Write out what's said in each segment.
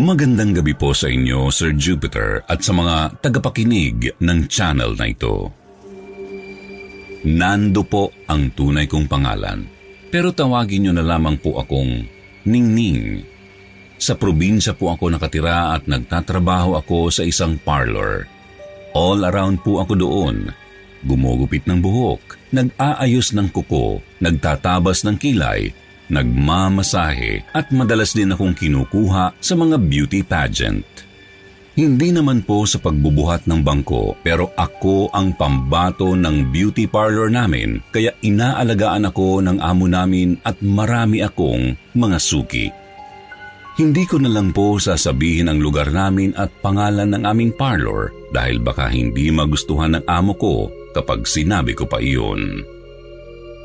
Magandang gabi po sa inyo, Sir Jupiter, at sa mga tagapakinig ng channel na ito. Nando po ang tunay kong pangalan, pero tawagin niyo na lamang po akong Ningning. Sa probinsya po ako nakatira at nagtatrabaho ako sa isang parlor. All around po ako doon. Gumugupit ng buhok, nag-aayos ng kuko, nagtatabas ng kilay, nagmamasahe at madalas din akong kinukuha sa mga beauty pageant. Hindi naman po sa pagbubuhat ng bangko pero ako ang pambato ng beauty parlor namin kaya inaalagaan ako ng amo namin at marami akong mga suki. Hindi ko na lang po sasabihin ang lugar namin at pangalan ng aming parlor dahil baka hindi magustuhan ng amo ko kapag sinabi ko pa iyon.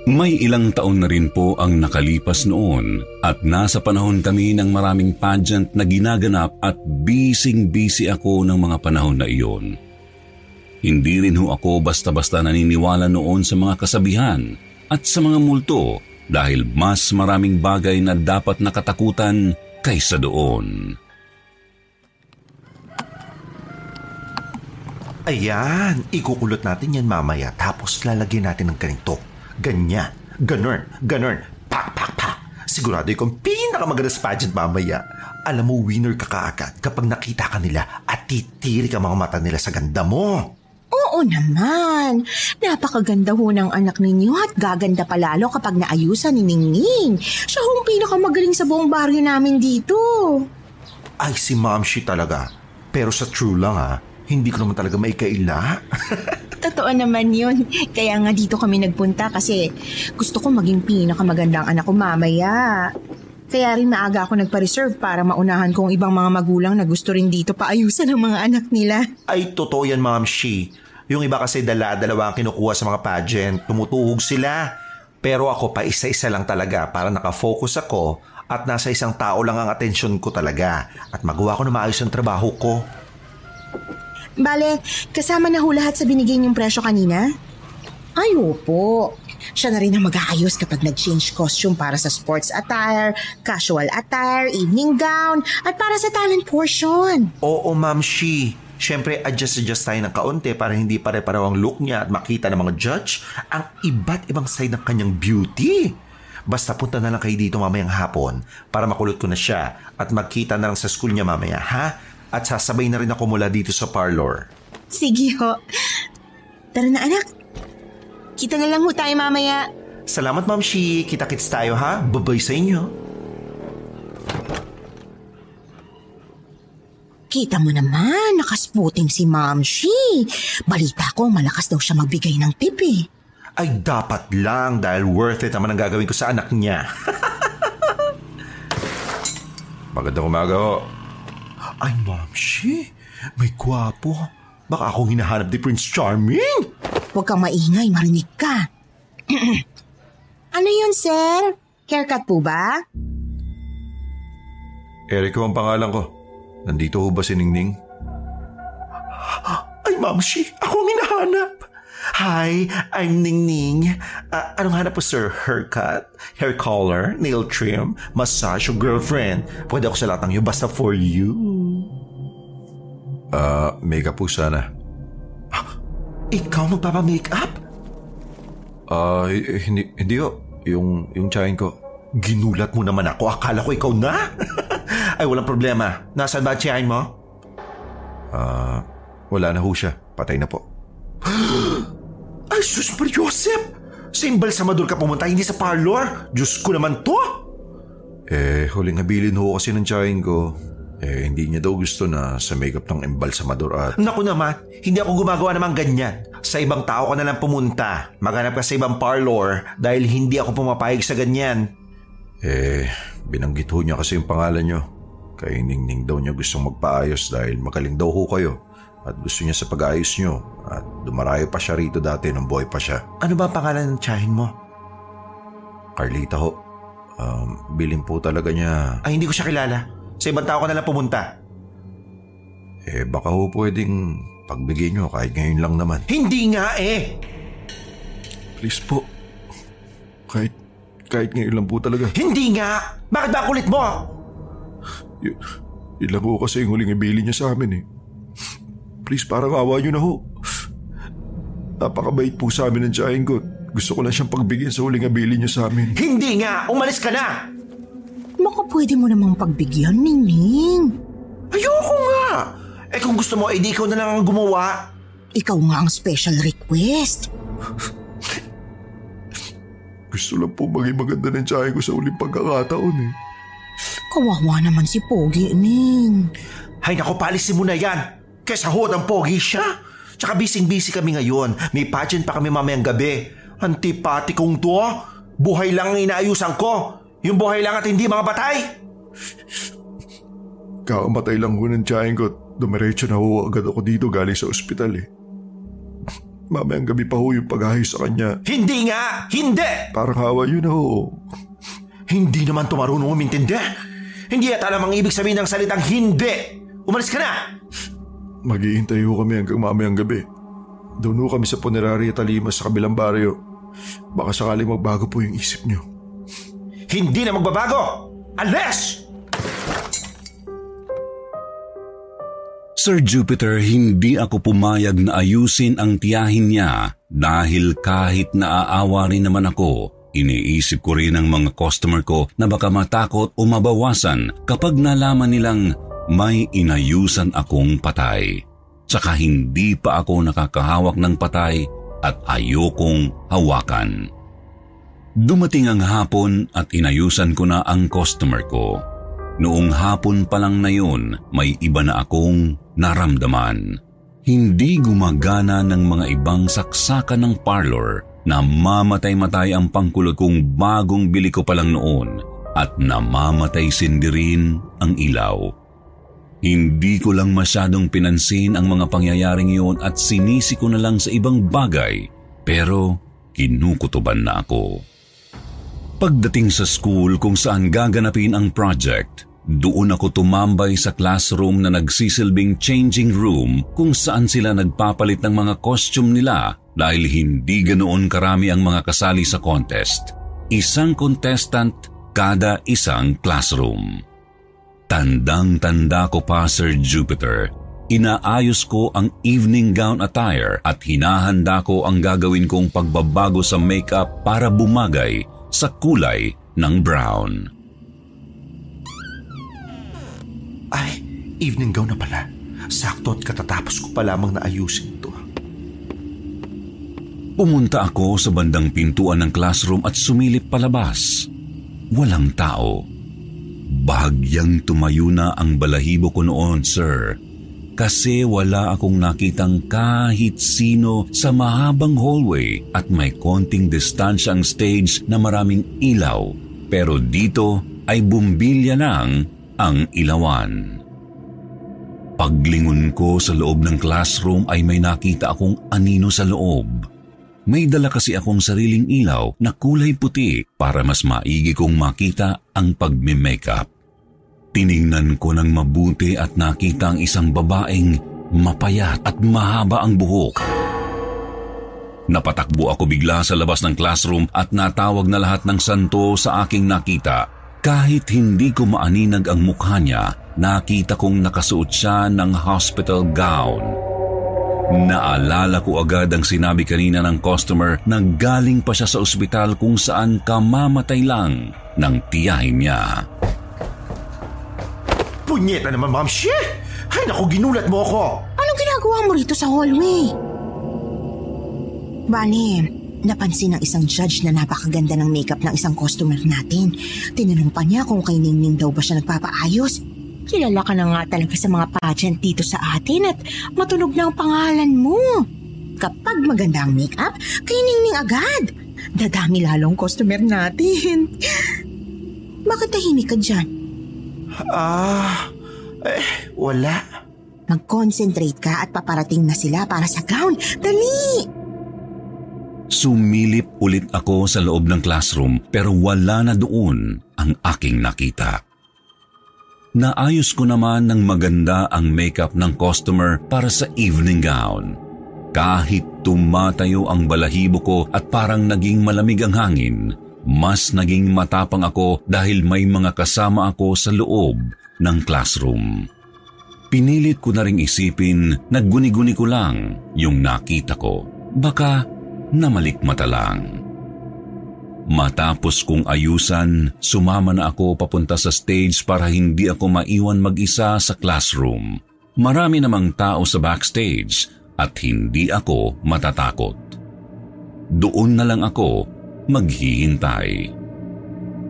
May ilang taon na rin po ang nakalipas noon at nasa panahon kami ng maraming pageant na ginaganap at bising-busy ako ng mga panahon na iyon. Hindi rin ho ako basta-basta naniniwala noon sa mga kasabihan at sa mga multo dahil mas maraming bagay na dapat nakatakutan kaysa doon. Ayan, ikukulot natin yan mamaya tapos lalagyan natin ng ganito. Ganyan, ganun, ganun, pak, pak, pak. Sigurado ikong pinakamaganda sa pageant mamaya. Alam mo, winner ka kaagad kapag nakita ka nila at titiri ka mga mata nila sa ganda mo. Oo naman. Napakaganda ho ng anak ninyo at gaganda pa lalo kapag naayusan ni Ningning. Siya ho pinakamagaling sa buong baryo namin dito. Ay, si Ma'am Shi talaga. Pero sa true lang ha, hindi ko naman talaga maikaila. Totoo naman yun. Kaya nga dito kami nagpunta kasi gusto ko maging pinakamagandang anak ko mamaya. Kaya rin maaga ako nagpa-reserve para maunahan ko ang ibang mga magulang na gusto rin dito paayusan ng mga anak nila. Ay, totoo yan, Ma'am Shi. Yung iba kasi dala-dalawa ang kinukuha sa mga pageant, tumutuhog sila. Pero ako pa isa-isa lang talaga para nakafocus ako at nasa isang tao lang ang atensyon ko talaga at magawa ko na maayos ang trabaho ko. Bale, kasama na ho lahat sa binigay niyong presyo kanina? Ay, opo. Siya na rin ang mag-aayos kapag nag-change costume para sa sports attire, casual attire, evening gown, at para sa talent portion. Oo, Ma'am Shi. Siyempre, adjust-adjust tayo ng kaunti para hindi pare-pareho ang look niya at makita ng mga judge ang iba't ibang side ng kanyang beauty. Basta punta na lang kayo dito mamayang hapon para makulot ko na siya at magkita na lang sa school niya mamaya, ha? At sasabay na rin ako mula dito sa parlor. Sige ho. Tara na anak. Kita na lang ho tayo mamaya. Salamat, Ma'am Shi. Kita-kits tayo, ha? Babay sa inyo. Kita mo naman, nakasputing si Ma'am Shi. Balita ko, malakas daw siya magbigay ng tip eh. Ay, dapat lang dahil worth it naman ang gagawin ko sa anak niya. Magandang umaga ho. Ay, Ma'am Shi. May gwapo. Baka akong hinahanap ni Prince Charming. Huwag kang maingay, marinig ka. ano yun, sir? Haircut po ba? Eric ang pangalan ko. Nandito ho ba si Ningning? Ay, Ma'am Shi, ako ang hinahanap. Hi, I'm Ningning. Uh, anong hanap po, sir? Haircut, hair color, nail trim, massage, o girlfriend? Pwede ako sa lahat ng iyo, basta for you. Ah, uh, makeup po sana. Ikaw magpapa-makeup? Ah, uh, hindi, hindi ho. Yung, yung tsahin ko. Ginulat mo naman ako. Akala ko ikaw na. Ay, walang problema. Nasaan ba ang mo? Ah, wala na ho siya. Patay na po. Ay, sus per Joseph! Sa embalsamador ka pumunta, hindi sa parlor. Diyos ko naman to! Eh, huling habilin ho kasi ng tiyahin ko. Eh, hindi niya daw gusto na sa makeup ng embalsamador at... Naku naman, hindi ako gumagawa naman ganyan. Sa ibang tao ka na lang pumunta. Maghanap ka sa ibang parlor dahil hindi ako pumapayag sa ganyan. Eh, binanggit ho niya kasi yung pangalan niyo. Kay Ningning daw niya gustong magpaayos dahil magaling daw ho kayo. At gusto niya sa pag-ayos niyo. At dumarayo pa siya rito dati nung boy pa siya. Ano ba ang pangalan ng tiyahin mo? Carlita ho. Um, bilin po talaga niya. Ay, hindi ko siya kilala. Sa ibang tao ka na lang pumunta. Eh, baka ho pwedeng pagbigay niyo kahit ngayon lang naman. Hindi nga eh! Please po. Kahit, kahit ngayon lang po talaga. Hindi nga! Bakit ba kulit mo? Y- yun lang ho kasi yung huling ibili niya sa amin eh. Please, parang awa niyo na ho. Napakabait po sa amin ng tiyahin ko. Gusto ko lang siyang pagbigyan sa huling abili niya sa amin. Hindi nga! Umalis ka na! Baka pwede mo namang pagbigyan, Ningning. Ayoko nga! Eh kung gusto mo, edi ikaw na lang ang gumawa. Ikaw nga ang special request. Gusto lang po maging maganda ng tiyahin ko sa huling pagkakataon eh. Kawawa naman si Pogi, Ning. Hay nako, palisin mo na yan. Kesa ho ng pogi siya. Tsaka bising-busy kami ngayon. May pageant pa kami mamayang gabi. Antipati kong to. Buhay lang ang inaayusan ko. Yung buhay lang at hindi mga batay. Kakamatay lang ko ng tiyahin ko. Dumiretso na ho agad ako dito galing sa ospital eh. Mamayang gabi pa ho yung pag-ayos sa kanya. Hindi nga! Hindi! Parang hawa yun ho. Hindi naman to marunong umintindi. Hindi yata namang ibig sabihin ng salitang hindi. Umalis ka na! Maghihintay ho kami hanggang mamayang gabi. Doon ho kami sa Punerarya Talimas sa kabilang baryo. Baka sakaling magbago po yung isip niyo. Hindi na magbabago! Unless! Sir Jupiter, hindi ako pumayag na ayusin ang tiyahin niya dahil kahit naaawa rin naman ako, iniisip ko rin ang mga customer ko na baka matakot o mabawasan kapag nalaman nilang may inayusan akong patay. Tsaka hindi pa ako nakakahawak ng patay at ayokong hawakan. Dumating ang hapon at inayusan ko na ang customer ko. Noong hapon pa lang na yun, may iba na akong naramdaman. Hindi gumagana ng mga ibang saksakan ng parlor na mamatay-matay ang pangkulot kong bagong bili ko pa lang noon at namamatay sindi rin ang ilaw. Hindi ko lang masyadong pinansin ang mga pangyayaring iyon at sinisi ko na lang sa ibang bagay pero kinukutuban na ako. Pagdating sa school kung saan gaganapin ang project, doon ako tumambay sa classroom na nagsisilbing changing room kung saan sila nagpapalit ng mga costume nila dahil hindi ganoon karami ang mga kasali sa contest. Isang contestant kada isang classroom. Tandang-tanda ko pa Sir Jupiter, inaayos ko ang evening gown attire at hinahanda ko ang gagawin kong pagbabago sa makeup para bumagay sa kulay ng brown. Ay, evening gown na pala. Sakto at katatapos ko pa lamang na ayusin ito. Pumunta ako sa bandang pintuan ng classroom at sumilip palabas. Walang tao. Bahagyang tumayo na ang balahibo ko noon, sir. Kasi wala akong nakitang kahit sino sa mahabang hallway at may konting distansya ang stage na maraming ilaw. Pero dito ay bumbilya lang ang ilawan. Paglingon ko sa loob ng classroom ay may nakita akong anino sa loob. May dala kasi akong sariling ilaw na kulay puti para mas maigi kong makita ang pagme-makeup. Tiningnan ko ng mabuti at nakita ang isang babaeng mapayat at mahaba ang buhok. Napatakbo ako bigla sa labas ng classroom at natawag na lahat ng santo sa aking nakita. Kahit hindi ko maaninag ang mukha niya, nakita kong nakasuot siya ng hospital gown. Naalala ko agad ang sinabi kanina ng customer na galing pa siya sa ospital kung saan kamamatay lang ng tiyahin niya. Punyeta naman, Ma'am Shi! Ay, naku, ginulat mo ako! Anong ginagawa mo rito sa hallway? Bale, napansin ng isang judge na napakaganda ng makeup ng isang customer natin. Tinanong pa niya kung kay Ningning daw ba siya nagpapaayos. Kilala ka na nga talaga sa mga pageant dito sa atin at matunog na ang pangalan mo. Kapag maganda ang makeup, kay Ningning agad. Dadami lalong customer natin. Bakit tahimik ka dyan? Ah, eh, wala. Mag-concentrate ka at paparating na sila para sa gown. Dali! Sumilip ulit ako sa loob ng classroom pero wala na doon ang aking nakita. Naayos ko naman ng maganda ang makeup ng customer para sa evening gown. Kahit tumatayo ang balahibo ko at parang naging malamig ang hangin, mas naging matapang ako dahil may mga kasama ako sa loob ng classroom. Pinilit ko na ring isipin, nagguni-guni ko lang yung nakita ko. Baka namalikmata lang. Matapos kong ayusan, sumama na ako papunta sa stage para hindi ako maiwan mag-isa sa classroom. Marami namang tao sa backstage at hindi ako matatakot. Doon na lang ako maghihintay.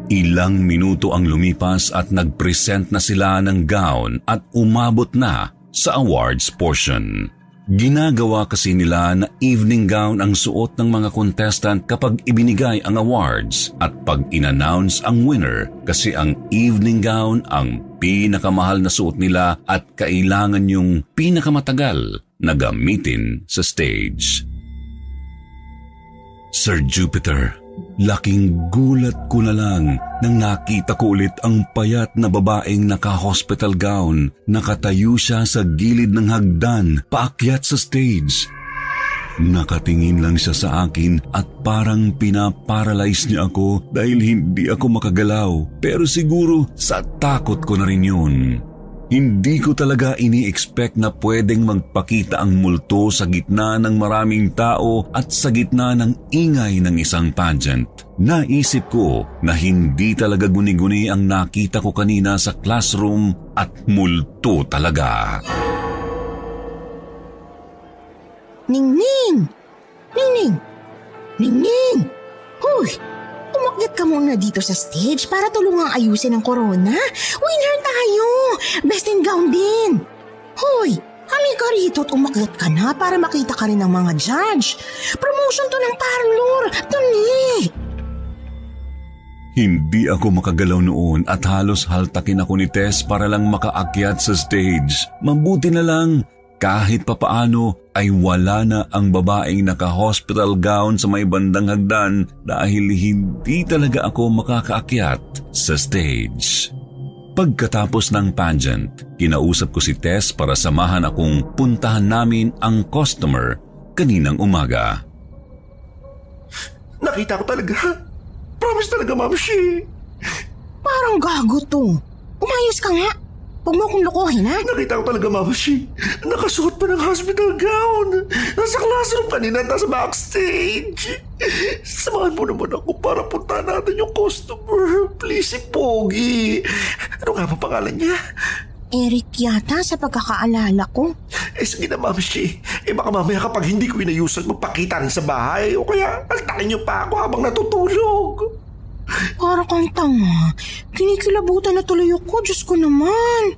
Ilang minuto ang lumipas at nag-present na sila ng gown at umabot na sa awards portion. Ginagawa kasi nila na evening gown ang suot ng mga contestant kapag ibinigay ang awards at pag in-announce ang winner kasi ang evening gown ang pinakamahal na suot nila at kailangan yung pinakamatagal na gamitin sa stage. Sir Jupiter, laking gulat ko na lang nang nakita ko ulit ang payat na babaeng naka-hospital gown. Nakatayo siya sa gilid ng hagdan, paakyat sa stage. Nakatingin lang siya sa akin at parang pinaparalyze niya ako dahil hindi ako makagalaw. Pero siguro sa takot ko na rin yun. Hindi ko talaga ini-expect na pwedeng magpakita ang multo sa gitna ng maraming tao at sa gitna ng ingay ng isang pageant. Naisip ko na hindi talaga guni-guni ang nakita ko kanina sa classroom at multo talaga. Ningning! Ningning! Ningning! Huy! Umakyat ka muna dito sa stage para tulungang ayusin ang corona. Winner tayo! Best in gown din! Hoy! Halika rito at umakyat ka na para makita ka rin ng mga judge. Promotion to ng parlor. Dali! Hindi ako makagalaw noon at halos haltakin ako ni Tess para lang makaakyat sa stage. Mabuti na lang kahit papaano ay wala na ang babaeng naka-hospital gown sa may bandang hagdan dahil hindi talaga ako makakaakyat sa stage. Pagkatapos ng pageant, kinausap ko si Tess para samahan akong puntahan namin ang customer kaninang umaga. Nakita ko talaga. Promise talaga, Ma'am Shi. Parang gago to. Umayos ka nga. Huwag mo akong lokohin, ha? Nakita ko talaga, Mama Shi. Nakasuot pa ng hospital gown. Nasa classroom kanina nasa backstage. Samahan mo naman ako para punta natin yung customer. Please, si Pogi. Ano nga ba pangalan niya? Eric yata sa pagkakaalala ko. Eh, sige na, Ma'am Shi. Eh, baka mamaya kapag hindi ko inayusan, magpakita rin sa bahay. O kaya, altakin niyo pa ako habang natutulog. Para kang tanga. Kinikilabutan na tuloy ako. Diyos ko naman.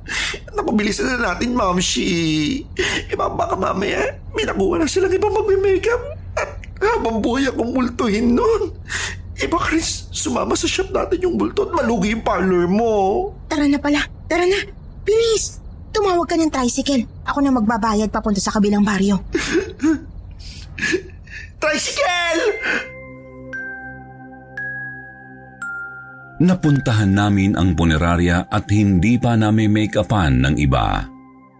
Napabilisan na natin, Ma'am Shi. Eh, baka mamaya, may nakuha na silang ibang magme-makeup. At habang buhay akong multuhin nun. Eh, baka rin sumama sa shop natin yung bulto at malugi yung parlor mo. Tara na pala. Tara na. Bilis. Tumawag ka ng tricycle. Ako na magbabayad papunta sa kabilang baryo. Tricycle! Napuntahan namin ang punerarya at hindi pa namin make-upan ng iba.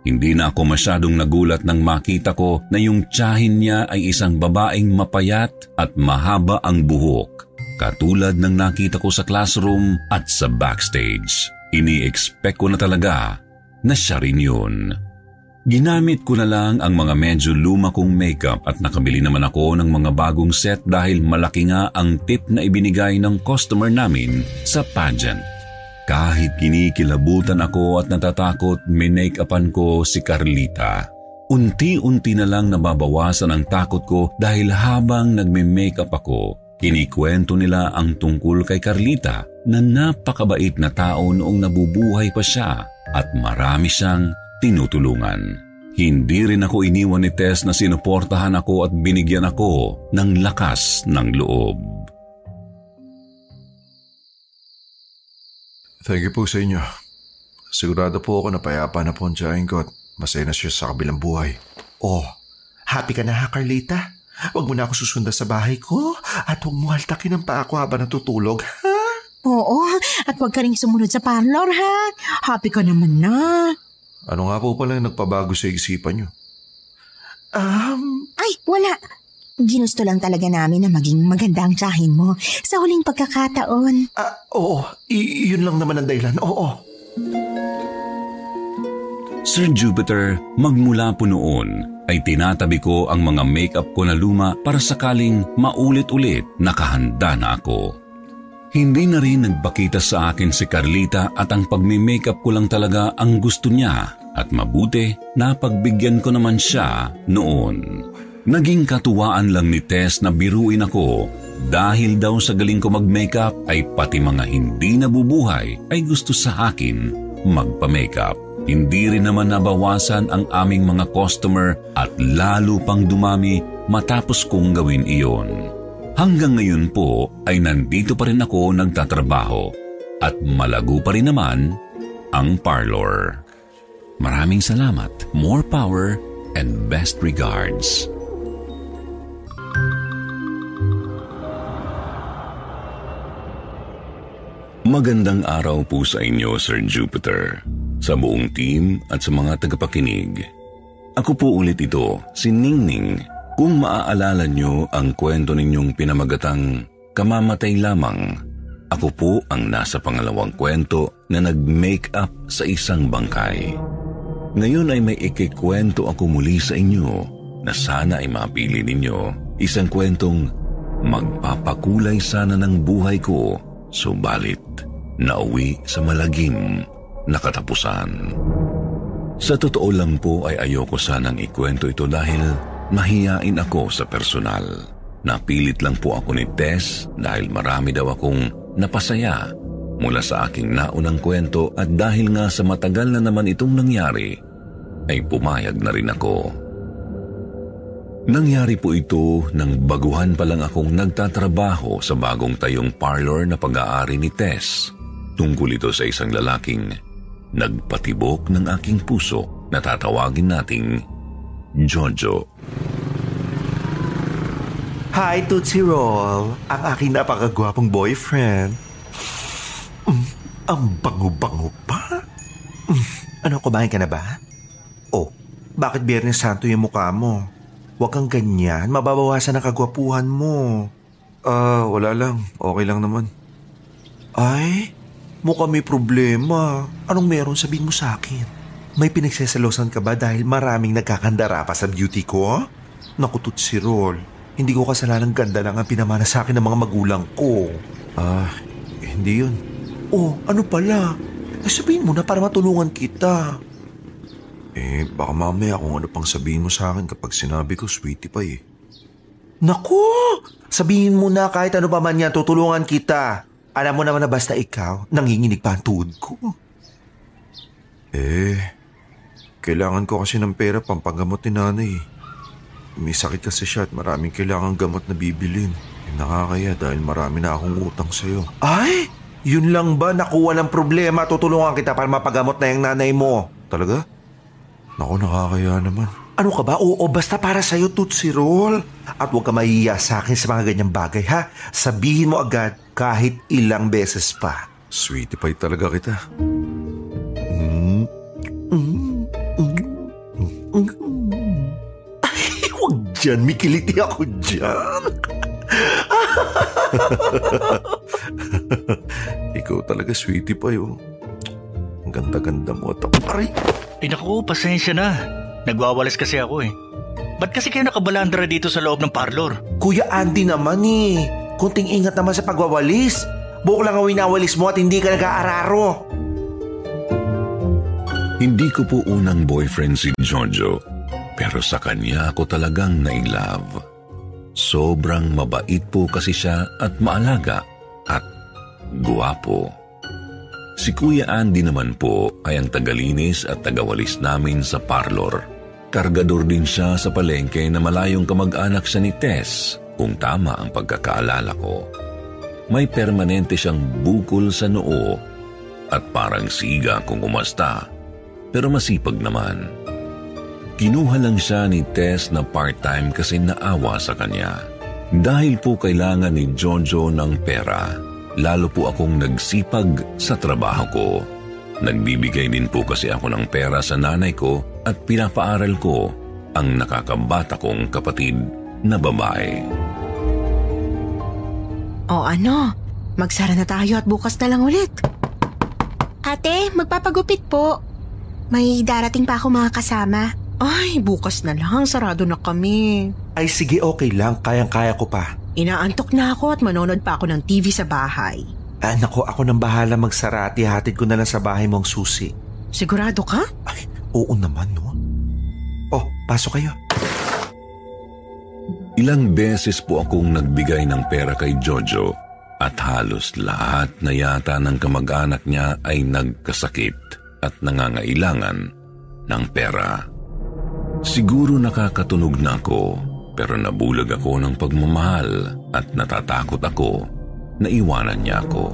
Hindi na ako masyadong nagulat nang makita ko na yung tiyahin niya ay isang babaeng mapayat at mahaba ang buhok. Katulad ng nakita ko sa classroom at sa backstage. Ini-expect ko na talaga na siya rin yun. Ginamit ko na lang ang mga medyo luma kong makeup at nakabili naman ako ng mga bagong set dahil malaki nga ang tip na ibinigay ng customer namin sa pageant. Kahit kinikilabutan ako at natatakot, minake-upan ko si Carlita. Unti-unti na lang nababawasan ang takot ko dahil habang nagme-makeup ako, kinikwento nila ang tungkol kay Carlita na napakabait na tao noong nabubuhay pa siya at marami siyang tinutulungan. Hindi rin ako iniwan ni Tess na sinuportahan ako at binigyan ako ng lakas ng loob. Thank you po sa inyo. Sigurado po ako na payapa na po ang tiyahin ko at masaya na siya sa kabilang buhay. Oh, happy ka na ha, Carlita? Huwag mo na ako susunda sa bahay ko at huwag mo haltakin ang paa ko habang natutulog, ha? Oo, at huwag ka rin sumunod sa parlor ha. Happy ka naman na. Ano nga po pala yung nagpabago sa isipan niyo? Um, Ay, wala. Ginusto lang talaga namin na maging maganda ang tsahin mo sa huling pagkakataon. ah, oo, y- yun lang naman ang dahilan, oo. Sir Jupiter, magmula po noon ay tinatabi ko ang mga makeup ko na luma para sakaling maulit-ulit nakahanda na ako. Hindi na rin nagpakita sa akin si Carlita at ang pagmi-makeup ko lang talaga ang gusto niya at mabuti na pagbigyan ko naman siya noon. Naging katuwaan lang ni Tess na biruin ako dahil daw sa galing ko mag-makeup ay pati mga hindi nabubuhay ay gusto sa akin magpa-makeup. Hindi rin naman nabawasan ang aming mga customer at lalo pang dumami matapos kong gawin iyon. Hanggang ngayon po ay nandito pa rin ako nagtatrabaho at malago pa rin naman ang parlor. Maraming salamat, more power, and best regards. Magandang araw po sa inyo, Sir Jupiter, sa buong team at sa mga tagapakinig. Ako po ulit ito, si Ningning. Kung maaalala nyo ang kwento ninyong pinamagatang Kamamatay Lamang, ako po ang nasa pangalawang kwento na nag-make up sa isang bangkay. Ngayon ay may ikikwento ako muli sa inyo na sana ay mapili ninyo isang kwentong magpapakulay sana ng buhay ko subalit nauwi sa malagim na katapusan. Sa totoo lang po ay ayoko sanang ikwento ito dahil mahiyain ako sa personal. Napilit lang po ako ni Tess dahil marami daw akong napasaya mula sa aking naunang kwento at dahil nga sa matagal na naman itong nangyari, ay pumayag na rin ako. Nangyari po ito nang baguhan pa lang akong nagtatrabaho sa bagong tayong parlor na pag-aari ni Tess. Tungkol ito sa isang lalaking nagpatibok ng aking puso na tatawagin nating Jojo. Hi, Tootsie Roll. Ang aking napakagwapong boyfriend. Mm, ang bango-bango pa. Mm, ano, kumain ka na ba? Oh, bakit Biyernes Santo yung mukha mo? Huwag kang ganyan. Mababawasan ang kagwapuhan mo. Ah, wala lang. Okay lang naman. Ay, mukhang may problema. Anong meron sabihin mo sa akin? May pinagsesalosan ka ba dahil maraming nagkakandara pa sa beauty ko? Naku, Tootsie Roll. Hindi ko kasalanang ganda lang ang pinamana sa akin ng mga magulang ko. Ah, hindi yun. Oh, ano pala? Eh, sabihin mo na para matulungan kita. Eh, baka mamaya kung ano pang sabihin mo sa akin kapag sinabi ko, sweetie pa eh. Naku! Sabihin mo na kahit ano pa man yan, tutulungan kita. Alam mo naman na basta ikaw, nanginginig pa ang tuhod ko. Eh, kailangan ko kasi ng pera pampagamot ni nanay. May sakit kasi siya at maraming kailangan gamot na bibilin. Nakakaya dahil marami na akong utang sa'yo. Ay! Yun lang ba? Nakuha ng problema. Tutulungan kita para mapagamot na yung nanay mo. Talaga? Naku, nakakaya naman. Ano ka ba? Oo, basta para sa'yo, Tootsie Roll. At huwag ka mahiya sa akin sa mga ganyang bagay, ha? Sabihin mo agad kahit ilang beses pa. Sweetie pie talaga kita. Dyan. May kiliti ako dyan. Ikaw talaga sweetie pie, oh. Ang ganda-ganda mo. at- Aray! Ay naku, pasensya na. Nagwawalis kasi ako eh. Ba't kasi kayo nakabalandra dito sa loob ng parlor? Kuya Andy naman eh. Kunting ingat naman sa pagwawalis. Buok lang ang winawalis mo at hindi ka nag-aararo. Hindi ko po unang boyfriend si Jojo, pero sa kanya ako talagang na-love. Sobrang mabait po kasi siya at maalaga at guwapo. Si Kuya Andy naman po ay ang tagalinis at tagawalis namin sa parlor. Kargador din siya sa palengke na malayong kamag-anak siya ni Tess kung tama ang pagkakaalala ko. May permanente siyang bukol sa noo at parang siga kung umasta pero masipag naman. Kinuha lang siya ni Tess na part-time kasi naawa sa kanya. Dahil po kailangan ni Jojo ng pera, lalo po akong nagsipag sa trabaho ko. Nagbibigay din po kasi ako ng pera sa nanay ko at pinapaaral ko ang nakakabata kong kapatid na babae. O ano, magsara na tayo at bukas na lang ulit. Ate, magpapagupit po. May darating pa ako mga kasama. Ay, bukas na lang. Sarado na kami. Ay sige okay lang, kayang-kaya ko pa. Inaantok na ako at manonood pa ako ng TV sa bahay. Ah, nako, ako nang bahala magsarati. Hatid ko na lang sa bahay mo ang susi. Sigurado ka? Ay, oo naman, no? Oh, pasok kayo. Ilang beses po akong nagbigay ng pera kay Jojo at halos lahat na yata ng kamag-anak niya ay nagkasakit at nangangailangan ng pera. Siguro nakakatunog na ako pero nabulag ako ng pagmamahal at natatakot ako na iwanan niya ako.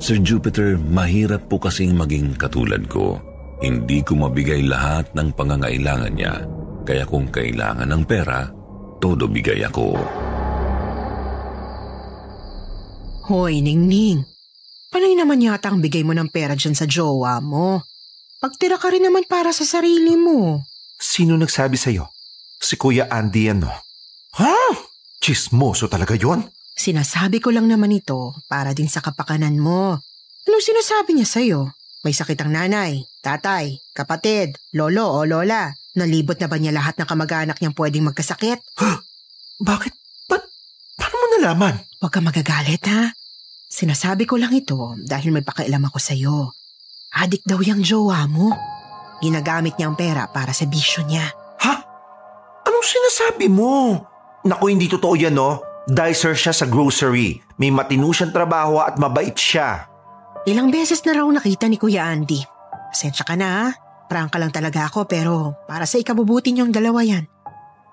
Sir Jupiter, mahirap po kasing maging katulad ko. Hindi ko mabigay lahat ng pangangailangan niya, kaya kung kailangan ng pera, todo bigay ako. Hoy, Ningning. Panay naman yata ang bigay mo ng pera dyan sa jowa mo. Pagtira ka rin naman para sa sarili mo. Sino nagsabi sa'yo? Si Kuya Andy ano? Ha? Chismoso talaga yon? Sinasabi ko lang naman ito para din sa kapakanan mo. Anong sinasabi niya sa'yo? May sakit ang nanay, tatay, kapatid, lolo o lola. Nalibot na ba niya lahat ng kamag-anak niyang pwedeng magkasakit? Bakit? Ba't? Paano mo nalaman? Huwag ka magagalit ha. Sinasabi ko lang ito dahil may pakailam ako sa'yo. Adik daw yung jowa mo. Ginagamit niya ang pera para sa bisyo niya. Ha? Anong sinasabi mo? Naku, hindi totoo yan, no? Dicer siya sa grocery. May matino siyang trabaho at mabait siya. Ilang beses na raw nakita ni Kuya Andy. Pasensya ka na ha. Prangka lang talaga ako pero para sa ikabubuti niyong dalawa yan.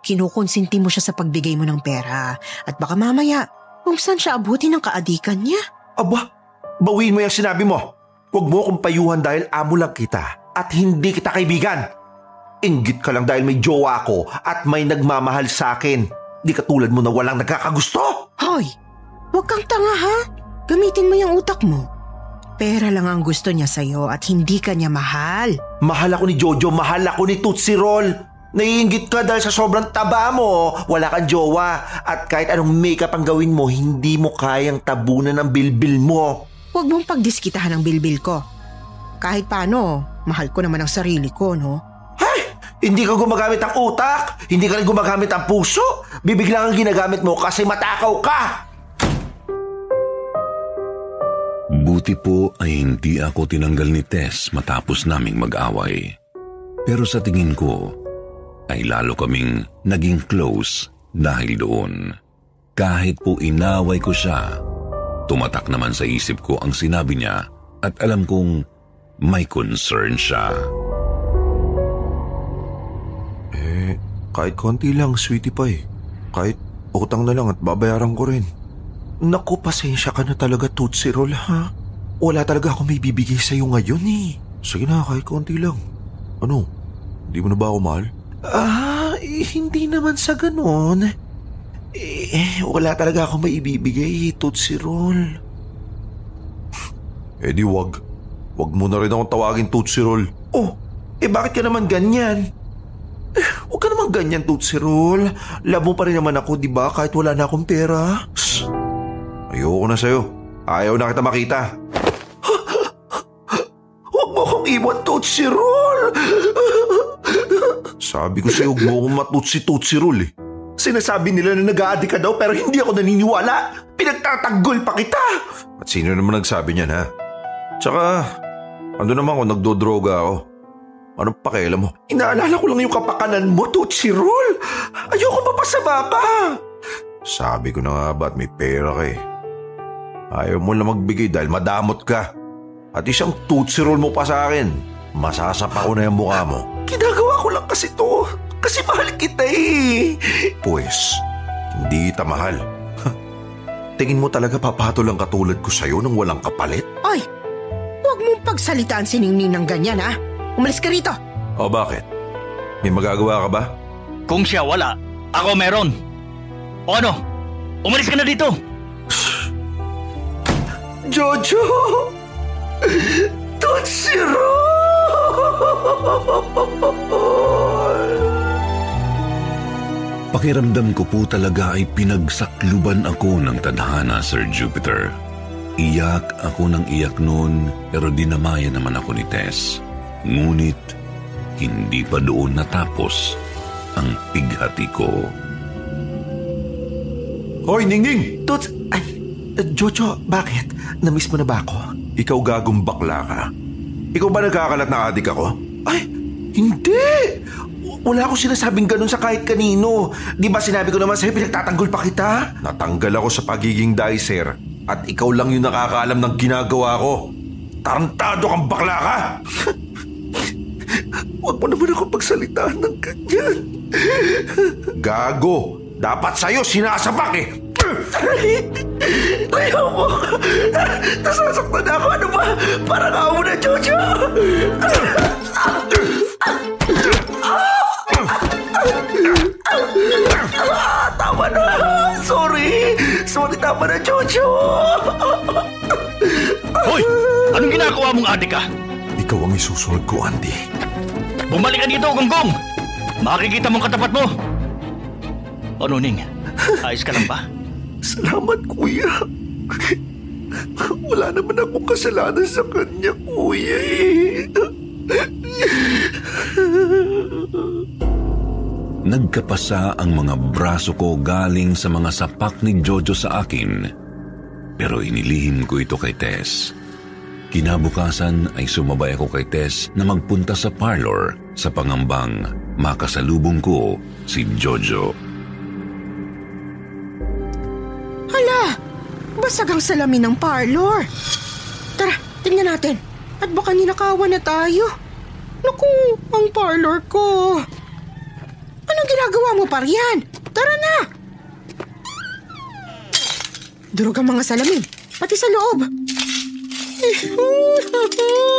Kinukonsinti mo siya sa pagbigay mo ng pera at baka mamaya kung saan siya abuti ng kaadikan niya. Aba, bawiin mo yung sinabi mo. Huwag mo akong payuhan dahil amo lang kita at hindi kita kaibigan. Inggit ka lang dahil may jowa ako at may nagmamahal sa akin. Di katulad mo na walang nagkakagusto. Hoy, huwag kang tanga ha. Gamitin mo yung utak mo. Pera lang ang gusto niya sa'yo at hindi ka niya mahal. Mahal ako ni Jojo, mahal ako ni Tootsie Roll. Naiingit ka dahil sa sobrang taba mo, wala kang jowa. At kahit anong makeup ang gawin mo, hindi mo kayang tabunan ng bilbil mo. Huwag mong pagdiskitahan ang bilbil ko. Kahit paano, mahal ko naman ang sarili ko, no? Ay! Hindi ka gumagamit ang utak! Hindi ka rin gumagamit ang puso! Bibigla ang ginagamit mo kasi matakaw ka! Buti po ay hindi ako tinanggal ni Tess matapos naming mag-away. Pero sa tingin ko, ay lalo kaming naging close dahil doon. Kahit po inaway ko siya, tumatak naman sa isip ko ang sinabi niya at alam kong may concern siya. Eh, kahit konti lang, sweetie pa eh. Kahit utang na lang at babayaran ko rin. Naku, pasensya ka na talaga, Tootsie Roll, ha? Wala talaga ako may bibigay sa'yo ngayon eh. Sige na, kahit konti lang. Ano? Hindi mo na ba ako mahal? Ah, eh, hindi naman sa ganon. Eh, wala talaga ako may ibibigay, Tootsie Roll. Eh di wag. Wag mo na rin akong tawagin Tootsie Roll. Oh, eh bakit ka naman ganyan? Eh, Huwag ka naman ganyan, Tootsie Roll. Love mo pa rin naman ako, di ba? Kahit wala na akong pera. Shh! Ayoko na sa'yo. Ayaw na kita makita. Huwag mo akong iwan Tootsie Roll. Sabi ko sa'yo, huwag mo akong matutsi-tutsi roll eh. Sinasabi nila na nag-aadi ka daw pero hindi ako naniniwala. Pinagtatanggol pa kita. At sino naman nagsabi niyan ha? Tsaka, ano naman kung nagdodroga ako? Anong pakialam mo? Inaalala ko lang yung kapakanan mo, Tootsie Roll. Ayoko mapasama ka. Sabi ko na nga ba't may pera ka eh. Ayaw mo lang magbigay dahil madamot ka. At isang tootsie roll mo pa sa akin. Masasapa ko na yung mukha mo. Ginagawa ko lang kasi to. Kasi mahal kita eh. Pues, hindi kita mahal. Tingin mo talaga papatol ang katulad ko sa'yo nang walang kapalit? Ay, huwag mong pagsalitaan si Ningning ng ganyan ha. Umalis ka rito. O bakit? May magagawa ka ba? Kung siya wala, ako meron. O ano? Umalis ka na dito. Jojo! Roll! Pakiramdam ko po talaga ay pinagsakluban ako ng tadhana, Sir Jupiter. Iyak ako ng iyak noon pero dinamaya naman ako ni Tess. Ngunit hindi pa doon natapos ang pighati ko. Hoy, Ningning! Toots, ay, Jojo, bakit? Namiss mo na ba ako? Ikaw gagong bakla ka. Ikaw ba nagkakalat na adik ako? Ay, hindi! Wala akong sinasabing ganun sa kahit kanino. Di ba sinabi ko naman sa'yo pinagtatanggol pa kita? Natanggal ako sa pagiging dicer at ikaw lang yung nakakaalam ng ginagawa ko. Tarantado kang bakla ka! Huwag mo naman ako pagsalitaan ng ganyan. Gago! Dapat sa'yo sinasapak eh! Ayaw mo! Nasasaktan ako! Ano ba? Parang ako na, Jojo! Ah, tama na, Jojo! Hoy! Anong ginagawa mong adik ka? Ikaw ang isusunod ko, Andy. Bumalik ka dito, Gonggong! Makikita mong katapat mo! Ano, Ning? Ayos ka lang ba? Salamat, kuya. Wala naman akong kasalanan sa kanya, kuya eh. Nagkapasa ang mga braso ko galing sa mga sapak ni Jojo sa akin. Pero inilihim ko ito kay Tess. Kinabukasan ay sumabay ako kay Tess na magpunta sa parlor sa pangambang makasalubong ko si Jojo. Hala, basag ang salamin ng parlor. Tara, tingnan natin. At baka ninakawan na tayo. Naku, ang parlor ko. Anong ginagawa mo pa riyan? Tara na! Durog ang mga salamin, pati sa loob.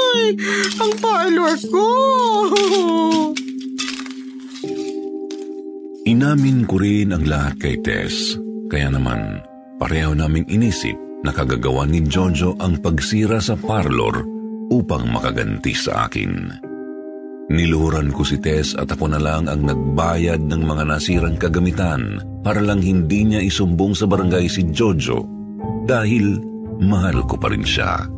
Ay, ang parlor ko! Inamin ko rin ang lahat kay Tess. Kaya naman, pareho naming inisip na kagagawa ni Jojo ang pagsira sa parlor upang makaganti sa akin. Niluhuran ko si Tess at ako na lang ang nagbayad ng mga nasirang kagamitan para lang hindi niya isumbong sa barangay si Jojo dahil mahal ko pa rin siya.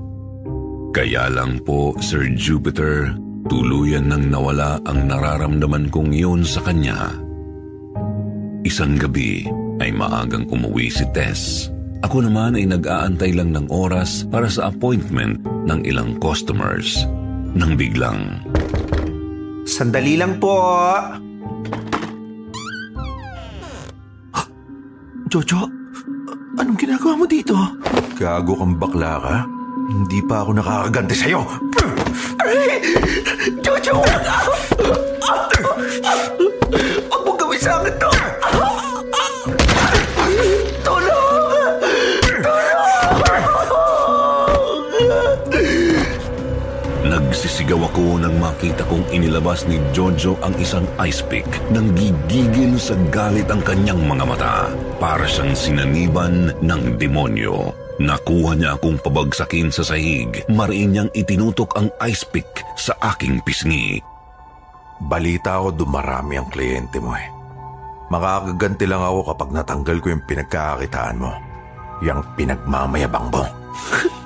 Kaya lang po, Sir Jupiter, tuluyan nang nawala ang nararamdaman kong yun sa kanya. Isang gabi ay maagang umuwi si Tess. Ako naman ay nag-aantay lang ng oras para sa appointment ng ilang customers. Nang biglang, Sandali lang po. Jojo, anong ginagawa mo dito? Gago kang bakla ka? Hindi pa ako nakakaganti sa'yo. Ay! Jojo, Nagsisigaw ako nang makita kong inilabas ni Jojo ang isang ice pick nang gigigil sa galit ang kanyang mga mata. Para siyang sinaniban ng demonyo. Nakuha niya akong pabagsakin sa sahig. Mariin niyang itinutok ang ice pick sa aking pisngi. Balita ko dumarami ang kliyente mo eh. Makakaganti lang ako kapag natanggal ko yung pinagkakakitaan mo. Yang pinagmamayabang mo.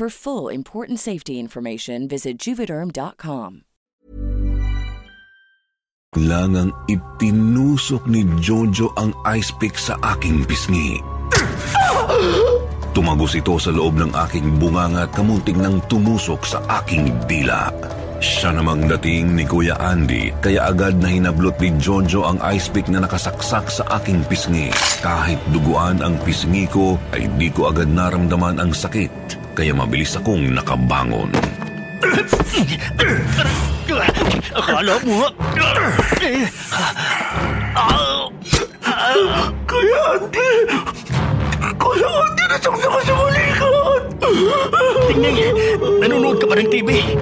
For full important safety information, visit juvederm.com. langang itinusok ni Jojo ang ice pick sa aking pisngi. Tumagos ito sa loob ng aking bunganga at kamunting nang tumusok sa aking dila. Siya namang dating ni Kuya Andy, kaya agad na hinablot ni Jojo ang ice pick na nakasaksak sa aking pisngi. Kahit duguan ang pisngi ko, ay di ko agad naramdaman ang sakit, kaya mabilis akong nakabangon. Akala mo, Kuya Andy! Kuya Andy, nasaksak ka sa balikat! Tingnan, nanonood ka pa ng TV.